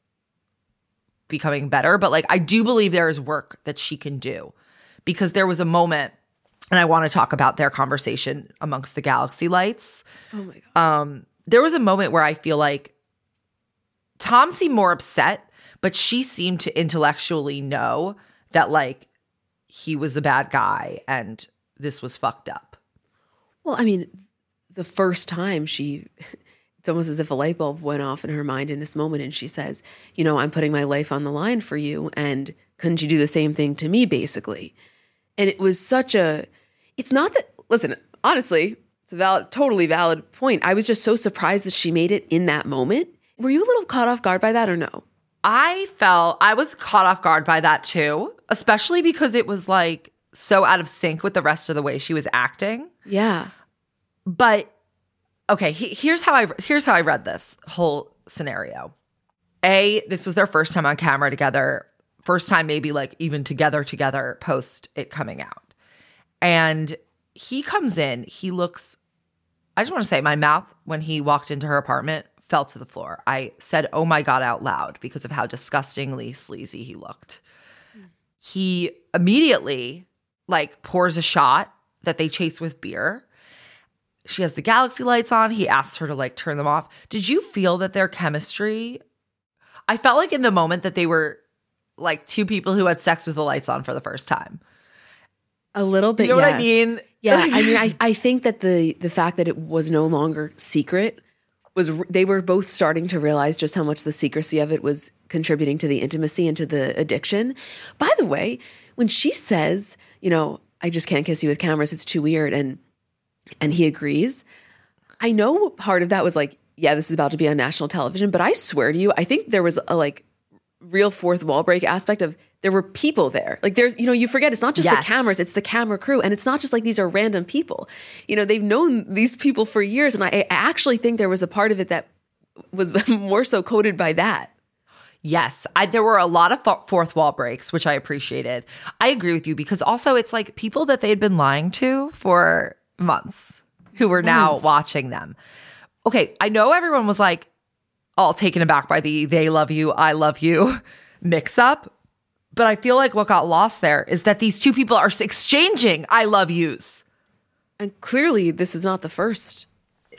becoming better, but like I do believe there is work that she can do because there was a moment and I want to talk about their conversation amongst the galaxy lights. Oh my god. Um there was a moment where I feel like Tom seemed more upset, but she seemed to intellectually know that like he was a bad guy and this was fucked up. Well, I mean, the first time she it's almost as if a light bulb went off in her mind in this moment and she says you know i'm putting my life on the line for you and couldn't you do the same thing to me basically? And it was such a it's not that listen honestly it's a valid totally valid point. I was just so surprised that she made it in that moment. Were you a little caught off guard by that or no? I felt I was caught off guard by that too, especially because it was like so out of sync with the rest of the way she was acting. yeah. But okay, he, here's how I here's how I read this whole scenario. A, this was their first time on camera together, first time maybe like even together together post it coming out. And he comes in, he looks I just want to say my mouth when he walked into her apartment fell to the floor. I said, "Oh my god" out loud because of how disgustingly sleazy he looked. He immediately like pours a shot that they chase with beer she has the galaxy lights on. He asks her to like turn them off. Did you feel that their chemistry? I felt like in the moment that they were like two people who had sex with the lights on for the first time. a little bit You know what I mean? Yeah, I mean, I, I think that the the fact that it was no longer secret was they were both starting to realize just how much the secrecy of it was contributing to the intimacy and to the addiction. By the way, when she says, you know, I just can't kiss you with cameras, it's too weird, and and he agrees. I know part of that was like, yeah, this is about to be on national television, but I swear to you, I think there was a like real fourth wall break aspect of there were people there. Like there's, you know, you forget it's not just Yes. the cameras, it's the camera crew. And it's not just like these are random people. You know, they've known these people for years. And I, I actually think there was a part of it that was more so coded by that. Yes, I, there were a lot of fo- fourth wall breaks, which I appreciated. I agree with you because also it's like people that they had been lying to for months who were now Months. watching them. Okay, I know everyone was like all taken aback by the they love you, I love you mix up, but I feel like what got lost there is that these two people are exchanging I love yous. And clearly this is not the first.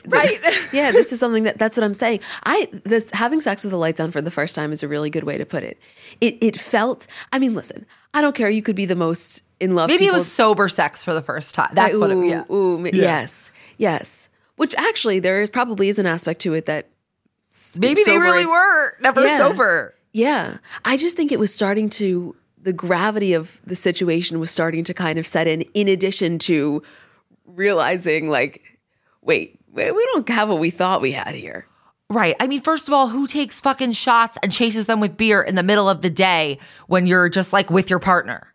Right. yeah, this is something that that's what I'm saying. I this having sex with the lights on for the first time is a really good way to put it. It it felt I mean, listen, I don't care. You could be the most in love. Maybe it was sober sex for the first time. That's ooh, what it yeah. Ooh, ma- yes, yes. Which actually there is probably is an aspect to it that Maybe they really is- were never Yeah. sober. Yeah. I just think it was starting to, the gravity of the situation was starting to kind of set in, in addition to realizing, like, wait, we don't have what we thought we had here. Right. I mean, first of all, who takes fucking shots and chases them with beer in the middle of the day when you're just like with your partner?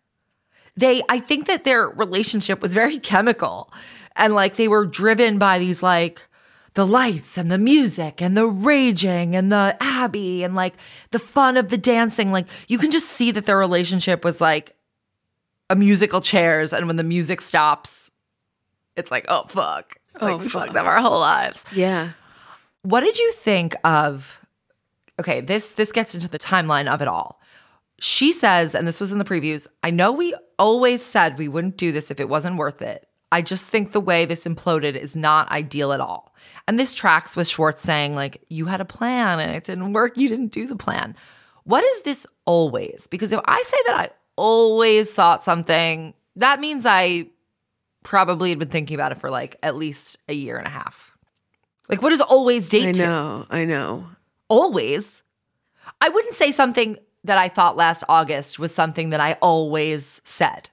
They, I think that their relationship was very chemical and like they were driven by these like the lights and the music and the raging and the Abbey and like the fun of the dancing. Like you can just see that their relationship was like a musical chairs. And when the music stops, it's like, oh, fuck. Oh, like, Oh, we fuck. fucked up our whole lives. Yeah. What did you think of Okay, this this gets into the timeline of it all. She says, and this was in the previews, I know we always said we wouldn't do this if it wasn't worth it. I just think the way this imploded is not ideal at all. And this tracks with Schwartz saying, like, you had a plan and it didn't work, you didn't do the plan. What is this always? Because if I say that I always thought something, that means I probably had been thinking about it for like at least a year and a half. Like, what does always date I to? know. I know. always. I wouldn't say something that I thought last August was something that I always said.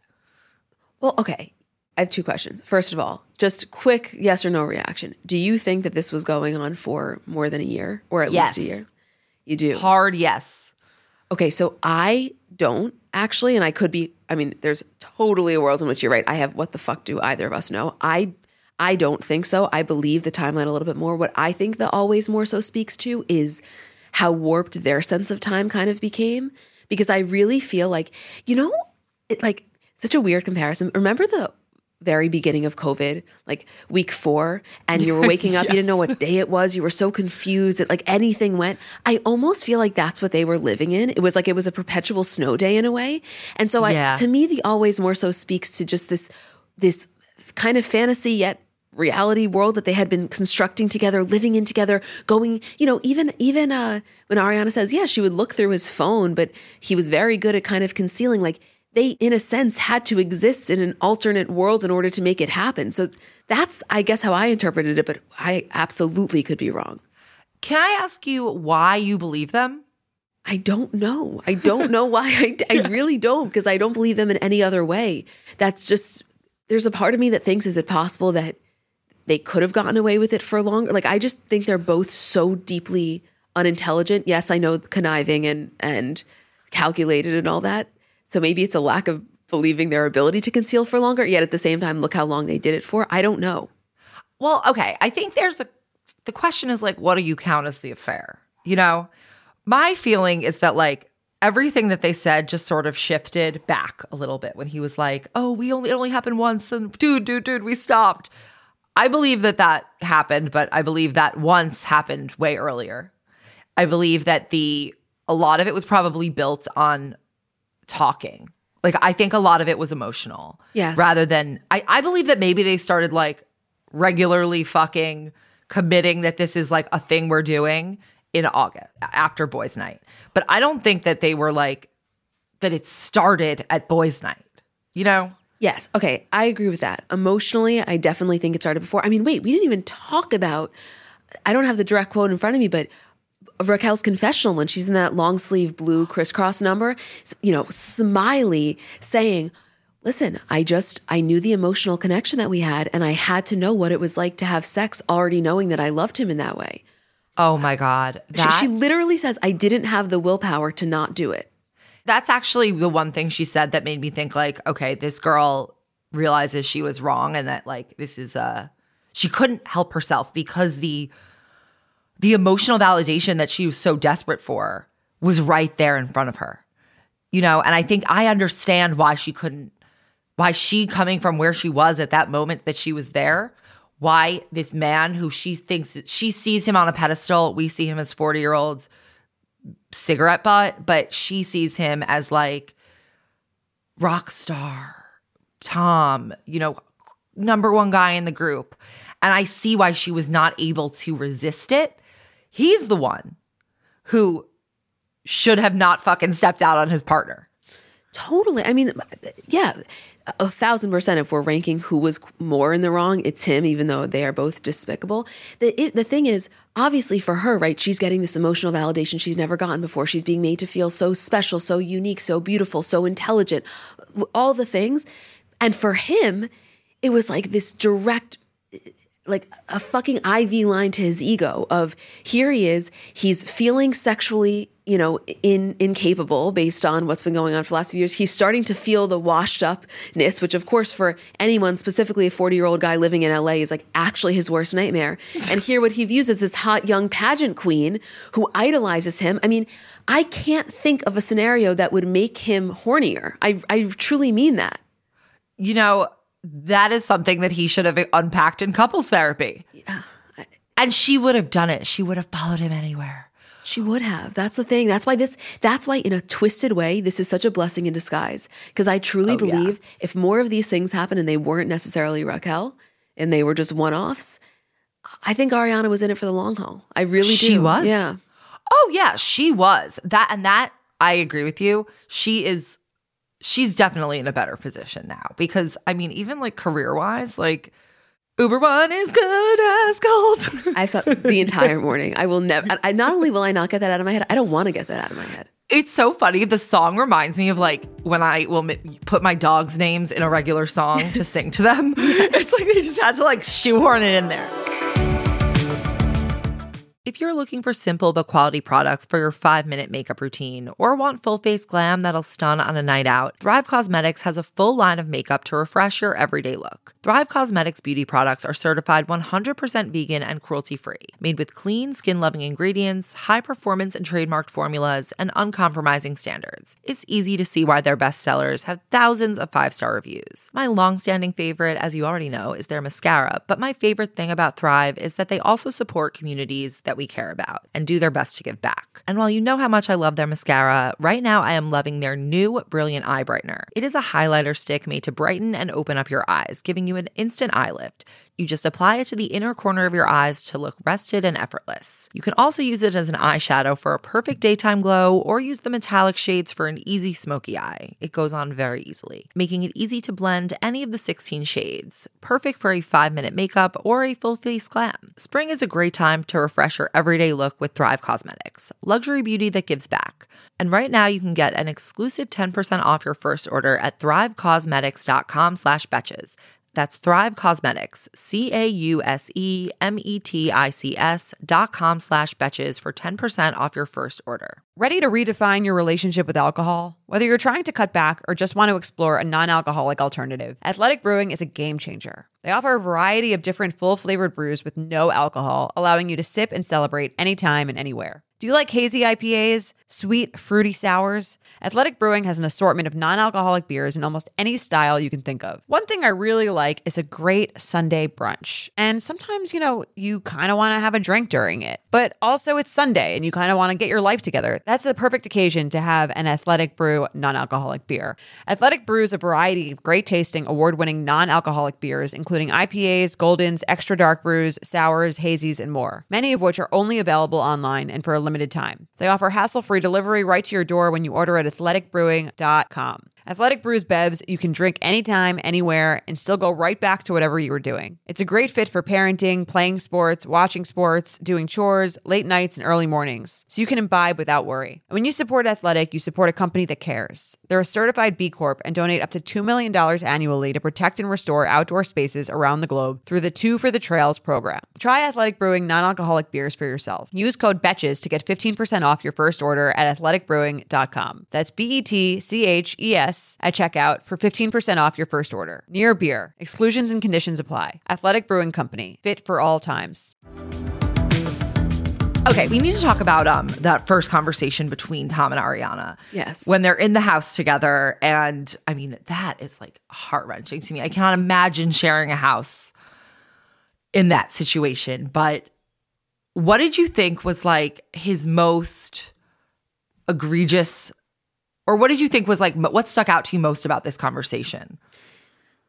Well, okay. I have two questions. First of all, just quick yes or no reaction. Do you think that this was going on for more than a year or at Yes. least a year? You do. Hard yes. Okay, so I don't actually, and I could be. I mean, there's totally a world in which you're right. I have. What the fuck do either of us know? I, I don't think so. I believe the timeline a little bit more. What I think the always more so speaks to is how warped their sense of time kind of became. Because I really feel like, you know, it, like such a weird comparison. Remember the very beginning of COVID, like week four, and you were waking up, you didn't know what day it was, you were so confused that like anything went. I almost feel like that's what they were living in. It was like it was a perpetual snow day in a way. And so Yeah. I to me, the always more so speaks to just this this kind of fantasy yet reality world that they had been constructing together, living in together, going, you know, even even uh when Ariana says, yeah, she would look through his phone, but he was very good at kind of concealing like they in a sense had to exist in an alternate world in order to make it happen. So that's I guess how I interpreted it, but I absolutely could be wrong. Can I ask you why you believe them? I don't know. I don't know why. I, I really don't because I don't believe them in any other way. That's just, there's a part of me that thinks, is it possible that they could have gotten away with it for longer? Like, I just think they're both so deeply unintelligent. Yes, I know conniving and, and calculated and all that. So maybe it's a lack of believing their ability to conceal for longer. Yet at the same time, look how long they did it for. I don't know. Well, okay. I think there's a the question is like, what do you count as the affair? You know, my feeling is that like everything that they said just sort of shifted back a little bit when he was like, "Oh, we only it only happened once," and dude, dude, dude, we stopped. I believe that that happened, but I believe that once happened way earlier. I believe that the a lot of it was probably built on talking. Like I think a lot of it was emotional. Yes. Rather than I, I believe that maybe they started like regularly fucking committing that this is like a thing we're doing in August after boys night. But I don't think that they were like that it started at boys night. You know? Yes. Okay. I agree with that. Emotionally, I definitely think it started before. I mean, wait, we didn't even talk about, I don't have the direct quote in front of me, but Raquel's confessional when she's in that long sleeve blue crisscross number, you know, smiley saying, Listen, I just, I knew the emotional connection that we had, and I had to know what it was like to have sex already knowing that I loved him in that way. Oh my God. She, That, she literally says, I didn't have the willpower to not do it. that's actually the one thing she said that made me think like, okay, this girl realizes she was wrong and that like this is a, she couldn't help herself because the the emotional validation that she was so desperate for was right there in front of her. You know, and I think I understand why she couldn't why she coming from where she was at that moment that she was there, why this man who she thinks she sees him on a pedestal, we see him as 40-year-old cigarette butt, but she sees him as like rock star, Tom, you know, number one guy in the group. And I see why she was not able to resist it. He's the one who should have not fucking stepped out on his partner. Totally. I mean, yeah. a thousand percent if we're ranking who was more in the wrong it's him even though they are both despicable the, it, the thing is obviously for her right she's getting this emotional validation she's never gotten before she's being made to feel so special so unique so beautiful so intelligent all the things and for him it was like this direct like a fucking IV line to his ego of here he is, he's feeling sexually, you know, in incapable based on what's been going on for the last few years. He's starting to feel the washed upness, which of course for anyone, specifically a 40 year old guy living in LA, is like actually his worst nightmare. and here what he views as this hot young pageant queen who idolizes him. I mean, I can't think of a scenario that would make him hornier. I I truly mean that. You know, that is something that he should have unpacked in couples therapy. Yeah. And she would have done it. She would have followed him anywhere. She would have. That's the thing. That's why this, that's why in a twisted way, this is such a blessing in disguise. Because I truly Oh, believe if more of these things happen and they weren't necessarily Raquel and they were just one offs, I think Ariana was in it for the long haul. I really do. She was? Yeah. Oh yeah, she was. That and that I agree with you. She is she's definitely in a better position now because I mean even like career-wise like Uber One is good as gold. I saw the entire morning. I will never, I, not only will I not get that out of my head, I don't want to get that out of my head. it's so funny. The song reminds me of like when I will m- put my dog's names in a regular song to sing to them. It's like they just had to like shoehorn it in there. If you're looking for simple but quality products for your five minute makeup routine or want full face glam that'll stun on a night out, Thrive Causemetics has a full line of makeup to refresh your everyday look. Thrive Causemetics beauty products are certified 100% vegan and cruelty free, made with clean, skin loving ingredients, high performance and trademarked formulas, and uncompromising standards. It's easy to see why their bestsellers have thousands of five star reviews. My long standing favorite, as you already know, is their mascara, but my favorite thing about Thrive is that they also support communities that we care about and do their best to give back. And while you know how much I love their mascara, right now I am loving their new Brilliant Eye Brightener. It is a highlighter stick made to brighten and open up your eyes, giving you an instant eye lift. You just apply it to the inner corner of your eyes to look rested and effortless. You can also use it as an eyeshadow for a perfect daytime glow or use the metallic shades for an easy smoky eye. It goes on very easily, making it easy to blend any of the 16 shades. Perfect for a 5-minute makeup or a full face glam. Spring is a great time to refresh your everyday look with Thrive Causemetics, luxury beauty that gives back. And right now you can get an exclusive 10% off your first order at thrivecausemetics.com slash betches. That's Thrive Causemetics, C A U S E M E T I C S dot com slash betches for 10% off your first order. Ready to redefine your relationship with alcohol? Whether you're trying to cut back or just want to explore a non alcoholic alternative, Athletic Brewing is a game changer. They offer a variety of different full flavored brews with no alcohol, allowing you to sip and celebrate anytime and anywhere. Do you like hazy IPAs, sweet, fruity sours? Athletic Brewing has an assortment of non alcoholic beers in almost any style you can think of. One thing I really like is a great Sunday brunch. And sometimes, you know, you kind of want to have a drink during it, but also it's Sunday and you kind of want to get your life together. That's the perfect occasion to have an Athletic Brew non alcoholic beer. Athletic brews a variety of great tasting, award winning non alcoholic beers, including IPAs, Goldens, extra dark brews, sours, hazies, and more, many of which are only available online and for a limited time. They offer hassle free delivery right to your door when you order at athleticbrewing.com. Athletic Brews Bevs you can drink anytime, anywhere, and still go right back to whatever you were doing. It's a great fit for parenting, playing sports, watching sports, doing chores, late nights, and early mornings, so you can imbibe without worry. And when you support Athletic, you support a company that cares. They're a certified B Corp and donate up to $2 million annually to protect and restore outdoor spaces around the globe through the Two for the Trails program. Try Athletic Brewing non alcoholic beers for yourself. Use code BETCHES to get 15% off your first order at athleticbrewing.com. That's B E T C H E S at checkout for 15% off your first order. Near beer. Exclusions and conditions apply. Athletic Brewing Company. Fit for all times. Okay, we need to talk about um that first conversation between Tom and Ariana. Yes. When they're in the house together. And I mean, that is like heart wrenching to me. I cannot imagine sharing a house in that situation. But what did you think was like his most egregious, or what did you think was like what stuck out to you most about this conversation?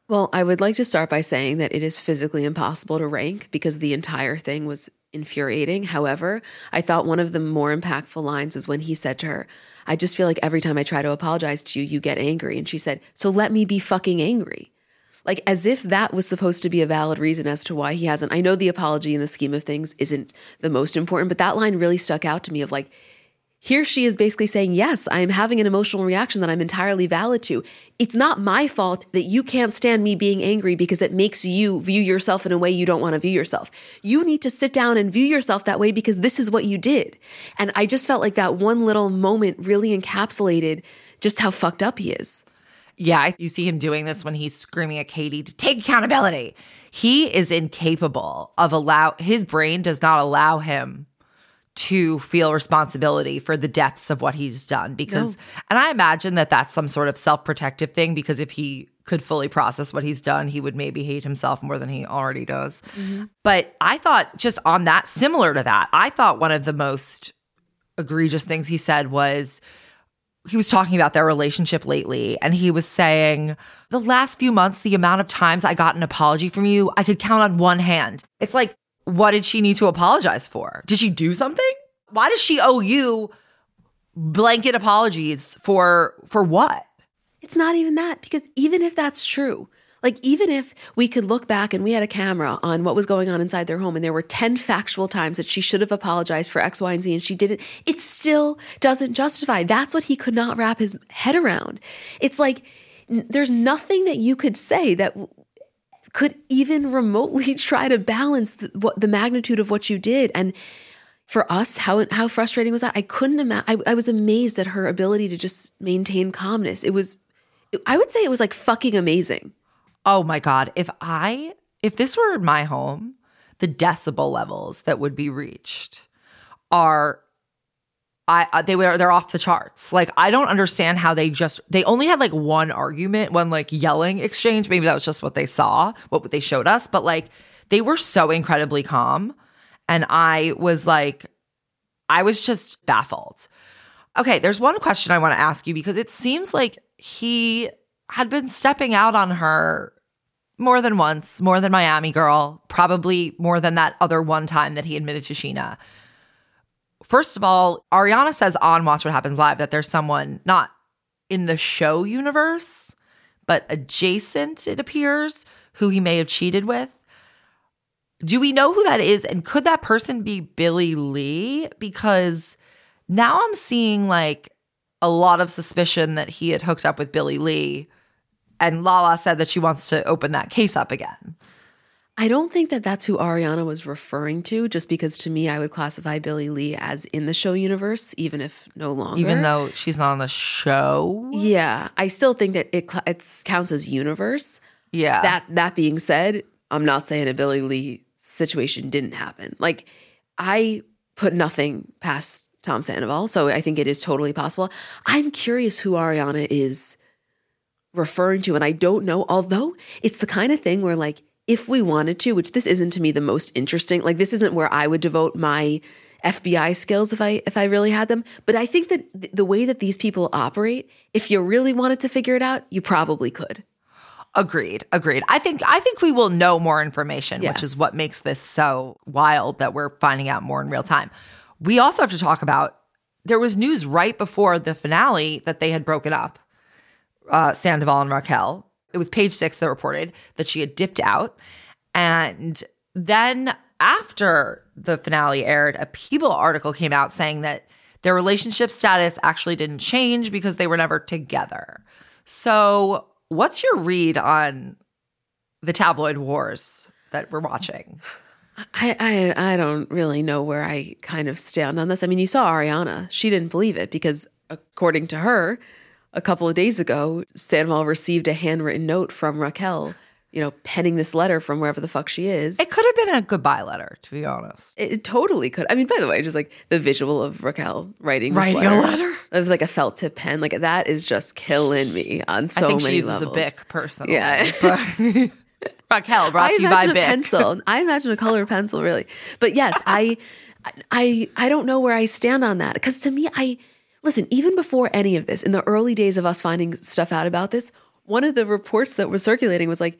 Well, I would like to start by saying that it is physically impossible to rank because the entire thing was infuriating. However, I thought one of the more impactful lines was when he said to her, I just feel like every time I try to apologize to you, you get angry. And she said, So let me be fucking angry. Like, as if that was supposed to be a valid reason as to why he hasn't. I know the apology in the scheme of things isn't the most important, but that line really stuck out to me of like, here she is basically saying, Yes, I am having an emotional reaction that I'm entirely valid to. It's not my fault that you can't stand me being angry because it makes you view yourself in a way you don't want to view yourself. You need to sit down and view yourself that way because this is what you did. And I just felt like that one little moment really encapsulated just how fucked up he is. Yeah, you see him doing this when he's screaming at Katie to take accountability. He is incapable of allow his brain does not allow him to feel responsibility for the depths of what he's done because and I imagine that that's some sort of self-protective thing because if he could fully process what he's done, he would maybe hate himself more than he already does. Mm-hmm. But I thought just on that similar to that, I thought one of the most egregious things he said was he was talking about their relationship lately and he was saying the last few months the amount of times i got an apology from you i could count on one hand. It's like what did she need to apologize for did she do something why does she owe you blanket apologies for for what It's not even that because even if that's true, like even if we could look back and we had a camera on what was going on inside their home and there were 10 factual times that she should have apologized for X, Y, and Z and she didn't, it still doesn't justify. That's what he could not wrap his head around. It's like there's nothing that you could say that could even remotely try to balance the, what, the magnitude of what you did. And for us, how how frustrating was that? I couldn't imagine. I, I was amazed at her ability to just maintain calmness. It was, I would say, it was like fucking amazing. oh my god if i if this were my home the decibel levels that would be reached are I they were they're off the charts. Like I don't understand how they just they only had like one argument, one like yelling exchange. Maybe that was just what they saw, what they showed us, but like they were so incredibly calm and I was like I was just baffled. Okay, there's one question I want to ask you because it seems like he had been stepping out on her more than once, more than Miami Girl, probably more than that other one time that he admitted to Scheana. First of all, Ariana says on Watch What Happens Live that there's someone not in the show universe, but adjacent, it appears, who he may have cheated with. Do we know who that is? And could that person be Billie Lee? Because now I'm seeing like a lot of suspicion that he had hooked up with Billie Lee. And Lala said that she wants to open that case up again. I don't think that that's who Ariana was referring to, just because to me, I would classify Billie Lee as in the show universe, even if no longer. Even though she's not on the show. Yeah, I still think that it cl- it's counts as universe. Yeah. That that being said, I'm not saying a Billie Lee situation didn't happen. Like I put nothing past Tom Sandoval, so I think it is totally possible. I'm curious who Ariana is referring to, and I don't know. Although it's the kind of thing where, like, if we wanted to, which this isn't to me the most interesting. Like, this isn't where I would devote my FBI skills if I if I really had them. But I think that the way that these people operate, if you really wanted to figure it out, you probably could. Agreed. Agreed. I think I think we will know more information, which is what makes this so wild that we're finding out more in real time. We also have to talk about there was news right before the finale that they had broken up. Uh, Sandoval and Raquel. It was page six that reported that she had dipped out. And then after the finale aired, a People article came out saying that their relationship status actually didn't change because they were never together. So, what's your read on the tabloid wars that we're watching? I, I I don't really know where I kind of stand on this. I mean, you saw Ariana; she didn't believe it because, according to her, a couple of days ago, Sandoval received a handwritten note from Raquel, you know, penning this letter from wherever the fuck she is. It could have been a goodbye letter, to be honest. It, it totally could. I mean, by the way, just like the visual of Raquel writing this Writing a letter, letter? of like a felt tip pen, like that is just killing me on so I think many she uses levels. a Bic personally. Yeah. Raquel brought I to you by a Bic. pencil. I imagine a color pencil, really. But yes, I, I, I don't know where I stand on that because to me, I listen. Even before any of this, in the early days of us finding stuff out about this, one of the reports that was circulating was like,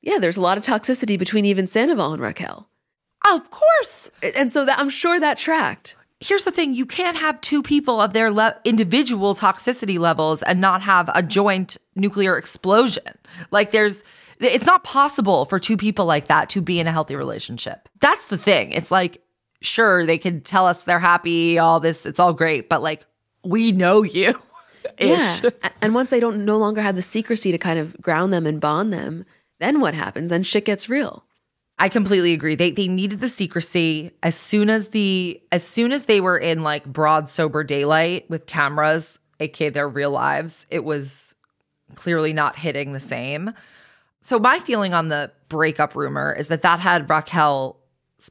yeah, there's a lot of toxicity between even Sandoval and Raquel. Of course. And so that I'm sure that tracked. Here's the thing you can't have two people of their le- individual toxicity levels and not have a joint nuclear explosion. Like, there's, it's not possible for two people like that to be in a healthy relationship. That's the thing. It's like, sure, they can tell us they're happy, all this, it's all great, but like, we know you. Yeah. And once they don't no longer have the secrecy to kind of ground them and bond them, then what happens? Then shit gets real. I completely agree. They they needed the secrecy as soon as the as soon as they were in like broad sober daylight with cameras, aka their real lives, it was clearly not hitting the same. So my feeling on the breakup rumor is that that had Raquel's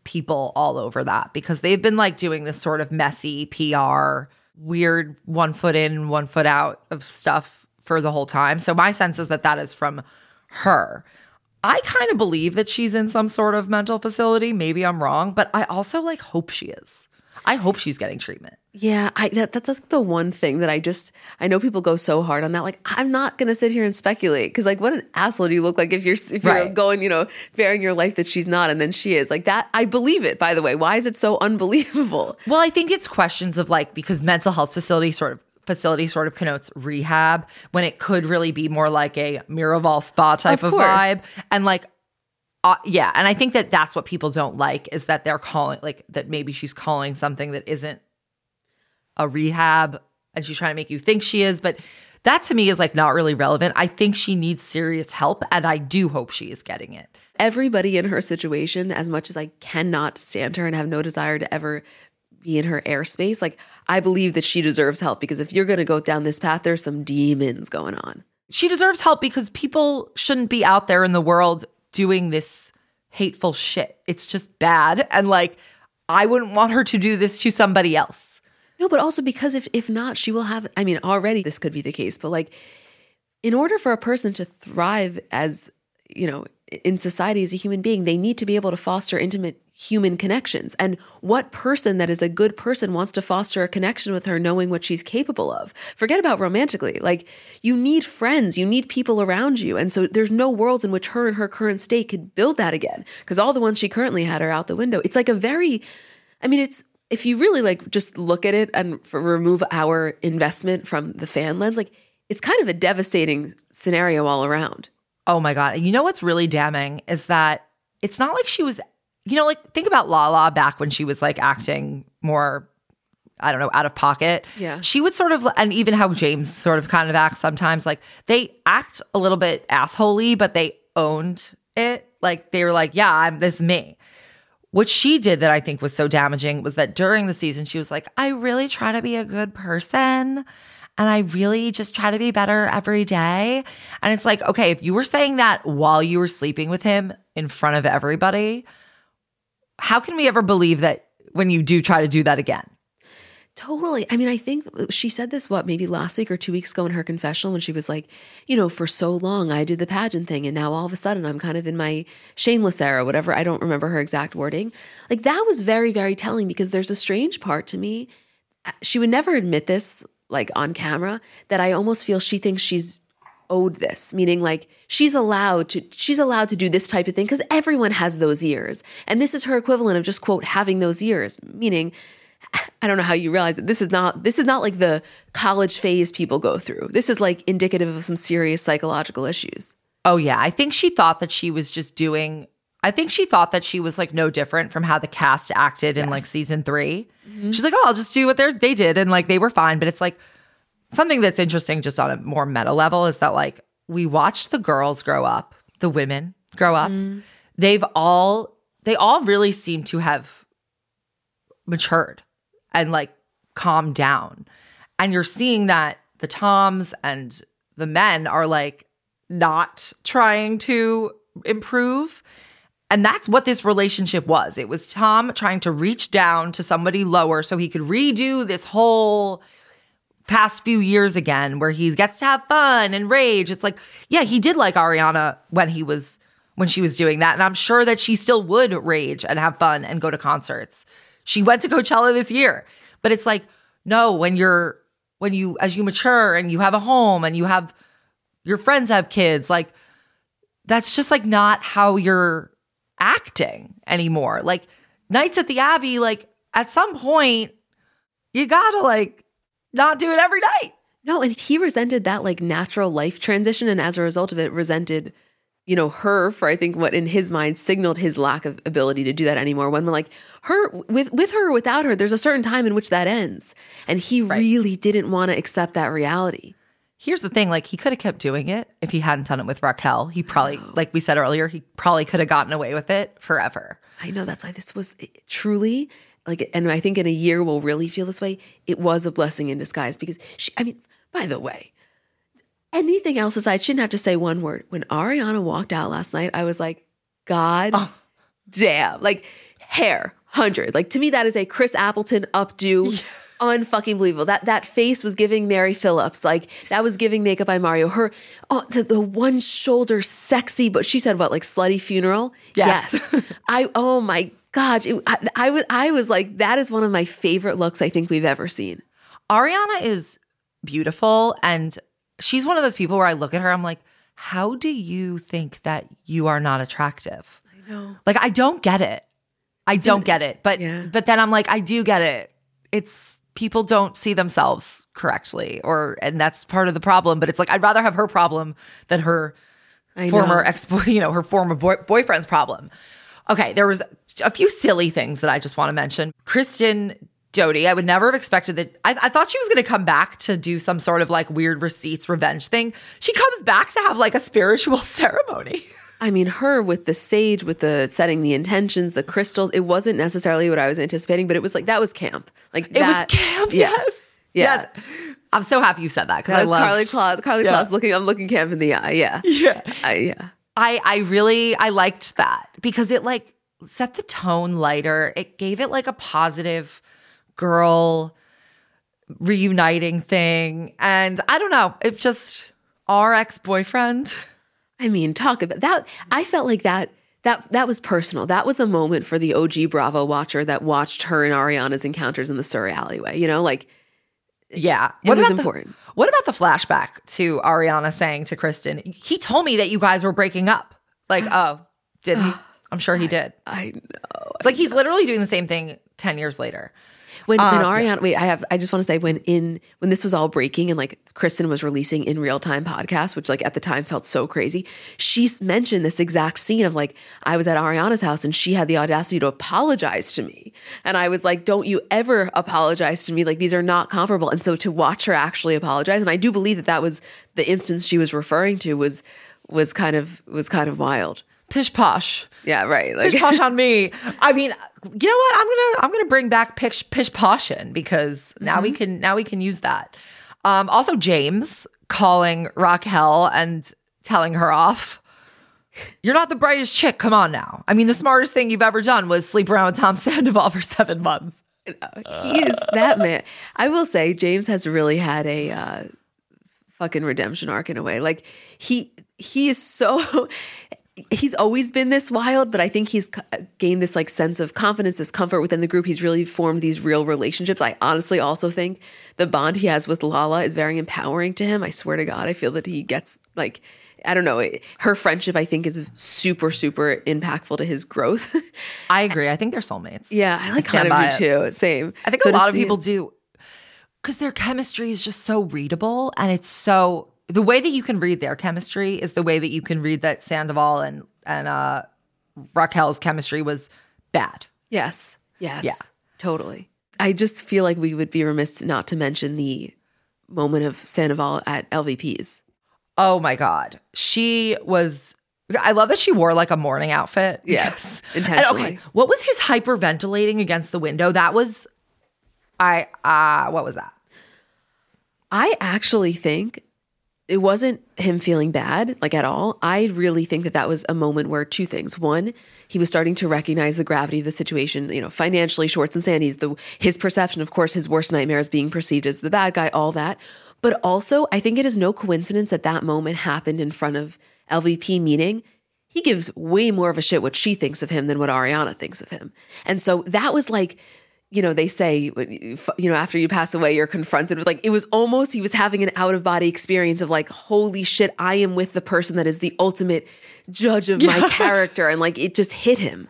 people all over that because they've been like doing this sort of messy PR, weird one foot in, one foot out of stuff for the whole time. So my sense is that that is from her. I kind of believe that she's in some sort of mental facility. Maybe I'm wrong, but I also like hope she is. I hope she's getting treatment. Yeah, I that, that that's the one thing that I just I know people go so hard on that. Like I'm not gonna sit here and speculate because like what an asshole do you look like if you're if you're Right. going you know bearing your life that she's not and then she is like that. I believe it. By the way, why is it so unbelievable? Well, I think it's questions of like because mental health facility sort of facility sort of connotes rehab when it could really be more like a Miraval spa type Of of, vibe. And like, uh, yeah, and I think that that's what people don't like is that they're calling like that maybe she's calling something that isn't a rehab and she's trying to make you think she is, but that to me is like not really relevant. I think she needs serious help and I do hope she is getting it. Everybody in her situation, as much as I cannot stand her and have no desire to ever be in her airspace, like I believe that she deserves help because if you're gonna go down this path, there's some demons going on. she deserves help because people shouldn't be out there in the world doing this hateful shit. It's just bad. And like, I wouldn't want her to do this to somebody else. No, but also because if if not, she will have. I mean, already this could be the case, but like, in order for a person to thrive as you know in society as a human being, they need to be able to foster intimate human connections. And what person that is a good person wants to foster a connection with her, knowing what she's capable of? Forget about romantically. Like, you need friends, you need people around you, and so there's no worlds in which her and her current state could build that again because all the ones she currently had are out the window. It's like a very I mean, it's if you really like just look at it and remove our investment from the fan lens, like it's kind of a devastating scenario all around. Oh my God. You know what's really damning is that it's not like she was, you know, like think about Lala back when she was like acting more, I don't know, out of pocket. Yeah. She would sort of, and even how James sort of kind of acts sometimes, like they act a little bit assholey, but they owned it. Like they were like, yeah, I'm this is me. What she did that I think was so damaging was that during the season, she was like, I really try to be a good person and I really just try to be better every day. And it's like, okay, if you were saying that while you were sleeping with him in front of everybody, how can we ever believe that when you do try to do that again? Totally. I mean, I think she said this, what, maybe last week or two weeks ago in her confessional when she was like, you know, for so long I did the pageant thing and now all of a sudden I'm kind of in my shameless era, whatever. I don't remember her exact wording. Like that was very, very telling because there's a strange part to me. She would never admit this, like on camera, that I almost feel she thinks she's owed this meaning like she's allowed to she's allowed to do this type of thing because everyone has those years and this is her equivalent of just quote having those years meaning I don't know how you realize that this is not this is not like the college phase people go through. This is like indicative of some serious psychological issues. Oh, yeah. I think she thought that she was just doing, I think she thought that she was like no different from how the cast acted in like season 3 She's like, oh, I'll just do what they they did. And like they were fine. But it's like something that's interesting just on a more meta level is that like we watched the girls grow up, the women grow up. Mm-hmm. They've all, they all really seem to have matured and like calmed down. And you're seeing that the Toms and the men are like not trying to improve. And that's what this relationship was. It was Tom trying to reach down to somebody lower so he could redo this whole past few years again where he gets to have fun and rage. It's like, yeah, he did like Ariana when he was when she was doing that. And I'm sure that she still would rage and have fun and go to concerts. She went to Coachella this year. But it's like, no, when you're when you as you mature and you have a home and you have your friends have kids, like that's just like not how you're acting anymore. Like Nights at the Abbey, like at some point, you gotta like not do it every night. No, and he resented that like natural life transition, and as a result of it, resented, you know, her for I think what in his mind signaled his lack of ability to do that anymore. When like her with with her or without her, there's a certain time in which that ends, and he really didn't want to accept that reality. Here's the thing, like he could have kept doing it if he hadn't done it with Raquel. He probably, like we said earlier, he probably could have gotten away with it forever. I know that's why this was truly like, and I think in a year we'll really feel this way. It was a blessing in disguise because she, I mean, by the way, anything else aside, shouldn't have to say one word. When Ariana walked out last night, I was like, God oh. damn. Like, hair, 100. Like, to me, that is a Chris Appleton updo. Unfucking believable. That that face was giving Mary Phillips. Like that was giving makeup by Mario. Her oh the, the one shoulder sexy, but she said what, like slutty funeral? Yes. I oh my gosh. It, I, I was I was like, that is one of my favorite looks I think we've ever seen. Ariana is beautiful and she's one of those people where I look at her, I'm like, how do you think that you are not attractive? I know. Like I don't get it. I don't get it. But Yeah. but then I'm like, I do get it. It's people don't see themselves correctly or and that's part of the problem. But it's like I'd rather have her problem than her I former ex you know, her former boy, boyfriend's problem. Okay, there was a few silly things that I just want to mention. Kristen Doute, I would never have expected that. I, I thought she was going to come back to do some sort of like weird receipts revenge thing. She comes back to have like a spiritual ceremony. I mean, her with the sage, with the setting the intentions, the crystals, it wasn't necessarily what I was anticipating, but it was like that was camp. Like It that, was camp, yeah. yes. Yeah. Yes. I'm so happy you said that because I love Carly Claus. Carly Yeah. Claus looking. I'm looking camp in the eye. Yeah. Yeah. I, yeah. I I really I liked that because it like set the tone lighter. It gave it like a positive girl reuniting thing. And I don't know, it just our ex-boyfriend. I mean, talk about that. I felt like that. That that was personal. That was a moment for the OG Bravo watcher that watched her and Ariana's encounters in the SUR alleyway. You know, like Yeah. It was about the- important. what about the flashback to Ariana saying to Kristen, he told me that you guys were breaking up. Like, oh, did he? I'm sure he did. I know. It's like he's literally doing the same thing 10 years later. When, when Uh, Ariana, wait, I have, I just want to say when in, when this was all breaking and like Kristen was releasing in real time podcasts, which like at the time felt so crazy, she mentioned this exact scene of like, I was at Ariana's house and she had the audacity to apologize to me. And I was like, don't you ever apologize to me. Like these are not comparable. And so to watch her actually apologize, and I do believe that that was the instance she was referring to was, was kind of, was kind of wild. Pish posh. Yeah. Right. Like, pish posh on me. I mean, you know what? I'm gonna I'm gonna bring back pish pish poshin because now we can now we can use that. Um, also, James calling Raquel and telling her off. You're not the brightest chick. Come on now. I mean, the smartest thing you've ever done was sleep around with Tom Sandoval for seven months. he is that man. I will say James has really had a uh, fucking redemption arc in a way. Like he he is so he's always been this wild, but I think he's gained this like sense of confidence, this comfort within the group. He's really formed these real relationships. I honestly also think the bond he has with Lala is very empowering to him. I swear to God, I feel that he gets like I don't know. Her friendship, I think, is super, super impactful to his growth. I agree. I think they're soulmates. yeah, I like kind of do too. Same. I think So a lot of people do because their chemistry is just so readable and it's so the way that you can read their chemistry is the way that you can read that Sandoval and and uh Raquel's chemistry was bad. Yes. Yes. Yeah. Totally. I just feel like we would be remiss not to mention the moment of Sandoval at LVP's. Oh my god. She was I love that she wore like a mourning outfit. Yes, because- and intentionally. okay, what was his hyperventilating against the window? That was I uh what was that? I actually think it wasn't him feeling bad, like at all. I really think that that was a moment where two things. One, he was starting to recognize the gravity of the situation, you know, financially, Schwartz and Sandy's, the, his perception, of course, his worst nightmare is being perceived as the bad guy, all that. But also, I think it is no coincidence that that moment happened in front of LVP, meaning he gives way more of a shit what she thinks of him than what Ariana thinks of him. And so that was like, you know, they say, uh, you know, after you pass away, you're confronted with like, it was almost, he was having an out of body experience of like, holy shit, I am with the person that is the ultimate judge of my character. And like, it just hit him.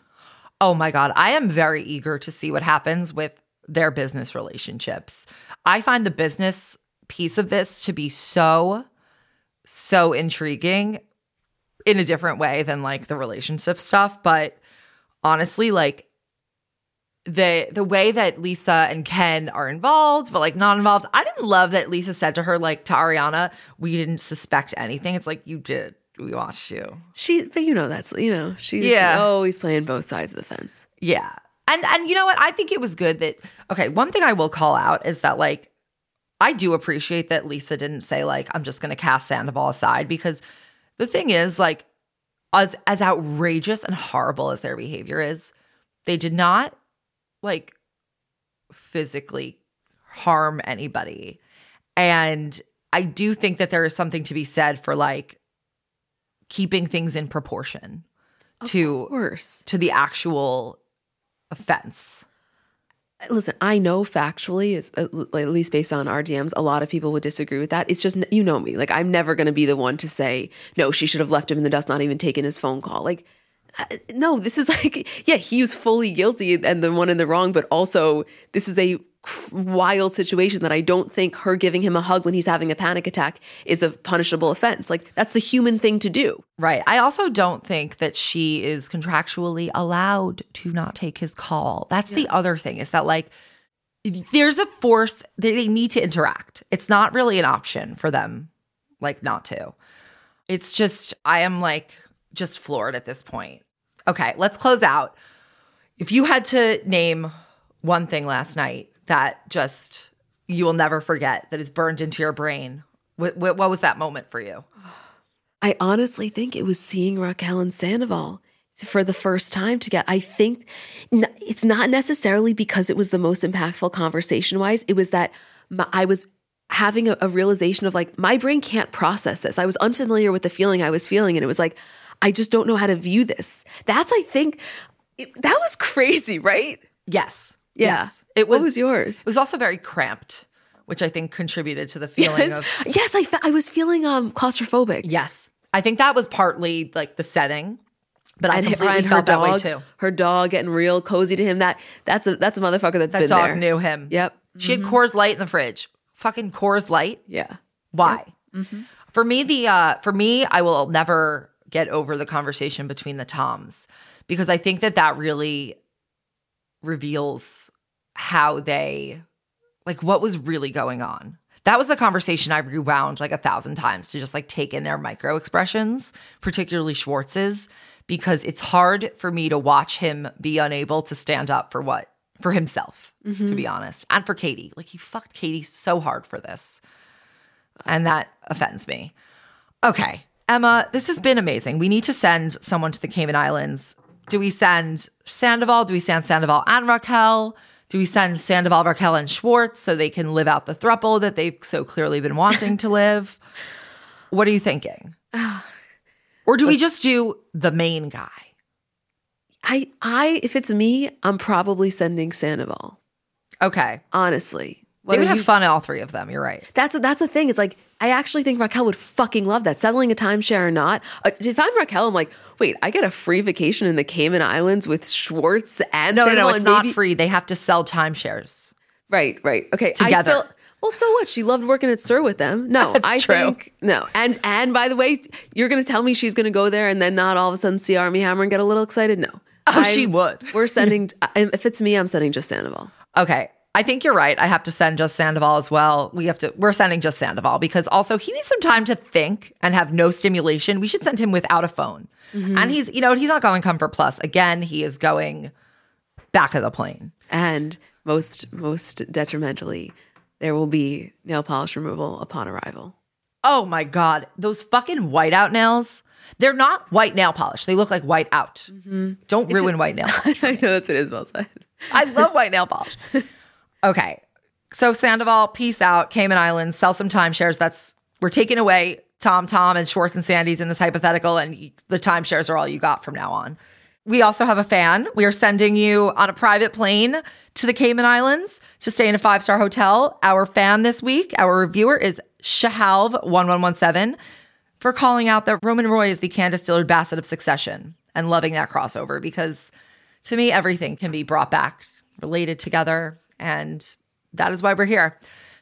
Oh my God. I am very eager to see what happens with their business relationships. I find the business piece of this to be so, so intriguing in a different way than like the relationship stuff. But honestly, like, the the way that Lisa and Ken are involved, but like not involved. I didn't love that Lisa said to her, like to Ariana, we didn't suspect anything. It's like you did. We watched you. She, but you know that's you know she's Yeah. always playing both sides of the fence. Yeah. And and you know what? I think it was good that okay, one thing I will call out is that like I do appreciate that Lisa didn't say like I'm just going to cast Sandoval aside because the thing is like as as outrageous and horrible as their behavior is, they did not like physically harm anybody. And I do think that there is something to be said for like keeping things in proportion to Worse. to the actual offense. Listen, I know factually, is at least based on our DMs, a lot of people would disagree with that. It's just you know me, like I'm never going to be the one to say no. She should have left him in the dust, not even taken his phone call. Like, uh, Uh, no, this is like yeah, he was fully guilty and the one in the wrong, but also this is a wild situation that I don't think her giving him a hug when he's having a panic attack is a punishable offense. Like that's the human thing to do. Right. I also don't think that she is contractually allowed to not take his call. That's the other thing is that like there's a force they need to interact. It's not really an option for them like not to. It's just I am like just floored at this point. Okay, let's close out. If you had to name one thing last night that just you will never forget that is burned into your brain, what, what, was that moment for you? I honestly think it was seeing Raquel and Sandoval for the first time together. I think it's not necessarily because it was the most impactful conversation wise. It was that my, I was having a, a realization of like, my brain can't process this. I was unfamiliar with the feeling I was feeling. And it was like, I just don't know how to view this. That's, I think, it, that was crazy, right? Yes. Yeah. Yes. It was, what was yours? It was also very cramped, which I think contributed to the feeling Yes, of yes I, fe- I was feeling um, claustrophobic. yes. I think that was partly like the setting, but I and, completely her felt that way dog, too. her dog getting real cozy to him. That that's a that's a motherfucker that's That been dog there. knew him. Yep. She had Coors Light in the fridge. Fucking Coors Light. Yeah. Why? For me, the uh, for me, I will never get over the conversation between the Toms because I think that that really reveals how they like what was really going on. That was the conversation I rewound like a thousand times to just like take in their micro expressions, particularly Schwartz's, because it's hard for me to watch him be unable to stand up for what for himself, to be mm-hmm. honest, and for Katie. Like he fucked Katie so hard for this. And that offends me. Okay. Emma, this has been amazing. We need to send someone to the Cayman Islands. Do we send Sandoval? Do we send Sandoval and Raquel? Do we send Sandoval, Raquel, and Schwartz so they can live out the thruple that they've so clearly been wanting to live? What are you thinking? Or do we just do the main guy? I I if it's me, I'm probably sending Sandoval. Okay. Honestly. They What would have you- fun, all three of them. You're right. That's a, that's a thing. It's like I actually think Raquel would fucking love that. Settling a timeshare or not. Uh, if I'm Raquel, I'm like, wait, I get a free vacation in the Cayman Islands with Schwartz and No, no, no. It's not maybe- free. They have to sell timeshares. Right, right. Okay. I Together. still, well, so what? She loved working at SUR with them. No, That's I true. think no. And and by the way, you're gonna tell me she's gonna go there and then not all of a sudden see Armie Hammer and get a little excited? No. Oh, she would. We're sending. if it's me, I'm sending just Sandoval. Okay. I think you're right. I have to send just Sandoval as well. We have to, we're sending just Sandoval because also he needs some time to think and have no stimulation. We should send him without a phone. Mm-hmm. And he's, you know, he's not going Comfort Plus. Again, he is going back of the plane. And most most detrimentally, there will be nail polish removal upon arrival. Oh my God. Those fucking whiteout nails. They're not white nail polish. They look like white out. Mm-hmm. Don't ruin white nail polish. I know that's what Isabel said. I love white nail polish. Okay. So Sandoval, peace out. Cayman Islands, sell some timeshares. That's we're taking away Tom, Tom, and Schwartz and Sandy's in this hypothetical, and the timeshares are all you got from now on. We also have a fan. We are sending you on a private plane to the Cayman Islands to stay in a five star hotel. Our fan this week, our reviewer is Shahalv1117 for calling out that Roman Roy is the Candace Dillard Bassett of succession and loving that crossover because to me, everything can be brought back, related together. And that is why we're here.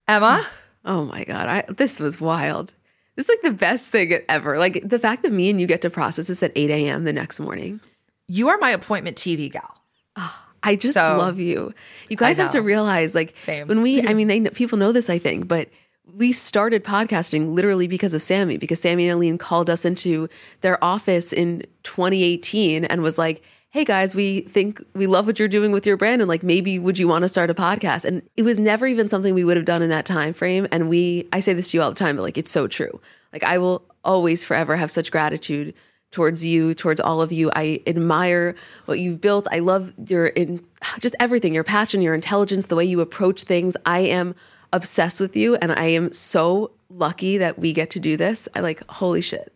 Emma? Oh my God. I, this was wild. This is like the best thing ever. Like the fact that me and you get to process this at 8 a.m. the next morning. You are my appointment TV gal. I just So- love you. You guys have to realize, like, Same. when we, I mean, they people know this, I think, but we started podcasting literally because of Sami, because Sami and Aleen called us into their office in 2018 and was like, "Hey guys, we think we love what you're doing with your brand, and like, maybe would you want to start a podcast?" And it was never even something we would have done in that time frame. And we, I say this to you all the time, but like, it's so true. Like, I will always, forever have such gratitude towards you, towards all of you. I admire what you've built. I love your in just everything, your passion, your intelligence, the way you approach things. I am obsessed with you and I am so lucky that we get to do this. I like holy shit.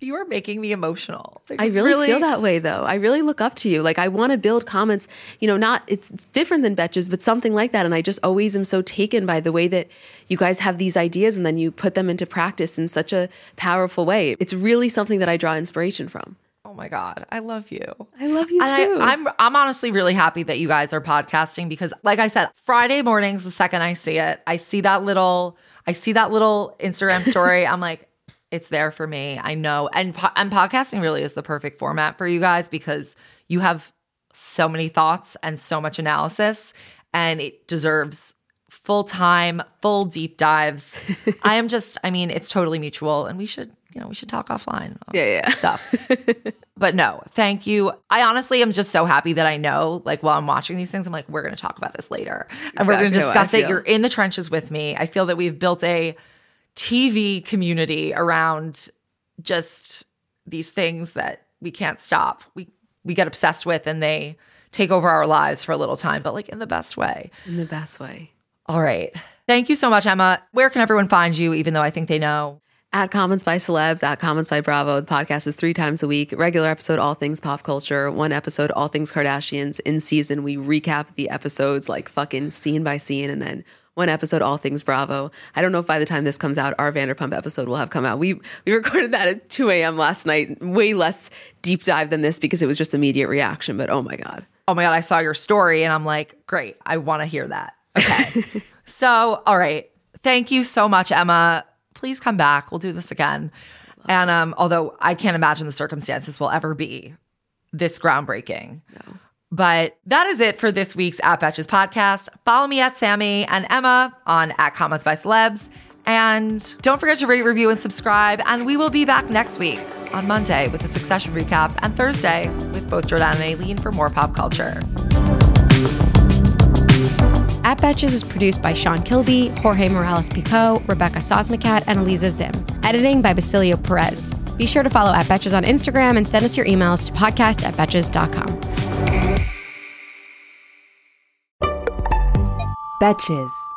You are making me emotional. Like, I really, feel that way though. I really look up to you. Like I want to build comments, you know, not it's, it's different than Betches, but something like that. And I just always am so taken by the way that you guys have these ideas and then you put them into practice in such a powerful way. It's really something that I draw inspiration from. Oh my God. I love you. I love you And too. I, I'm I'm honestly really happy that you guys are podcasting because, like I said, Friday mornings, the second I see it, I see that little, I see that little Instagram story. I'm like, it's there for me. I know, and po- and podcasting really is the perfect format for you guys because you have so many thoughts and so much analysis, and it deserves full time, full deep dives. I am just, I mean, it's totally mutual, and we should, you know, we should talk offline. Yeah, yeah. stuff. But no, thank you. I honestly am just so happy that I know, like, while I'm watching these things, I'm like, we're going to talk about this later. And we're going to Exactly discuss it. You're in the trenches with me. I feel that we've built a TV community around just these things that we can't stop. We we get obsessed with and they take over our lives for a little time, but like in the best way. in the best way. All right. Thank you so much, Emma. Where can everyone find you, even though I think they know? At Comments by Celebs, at Comments by Bravo. The podcast is three times a week. Regular episode, all things pop culture. One episode, all things Kardashians. In season, we recap the episodes like fucking scene by scene. And then one episode, all things Bravo. I don't know if by the time this comes out, our Vanderpump episode will have come out. We we recorded that at 2 a.m. last night. Way less deep dive than this because it was just immediate reaction. But oh my God. oh my God, I saw your story and I'm like, great, I want to hear that. Okay. so, all right. Thank you so much, Emma. Please come back. We'll do this again. And um, although I can't imagine the circumstances will ever be this groundbreaking. But that is it for this week's At Betches podcast. Follow me at Sami and Emma on at Comments by Celebs. And don't forget to rate, review, and subscribe. And we will be back next week on Monday with a succession recap and Thursday with both Jordan and Aleen for more pop culture. At Betches is produced by Sean Kilby, Jorge Morales Pico, Rebecca Sosmacat, and Eliza Zim. Editing by Basilio Perez. Be sure to follow at Betches on Instagram and send us your emails to podcast at betches.com. Betches.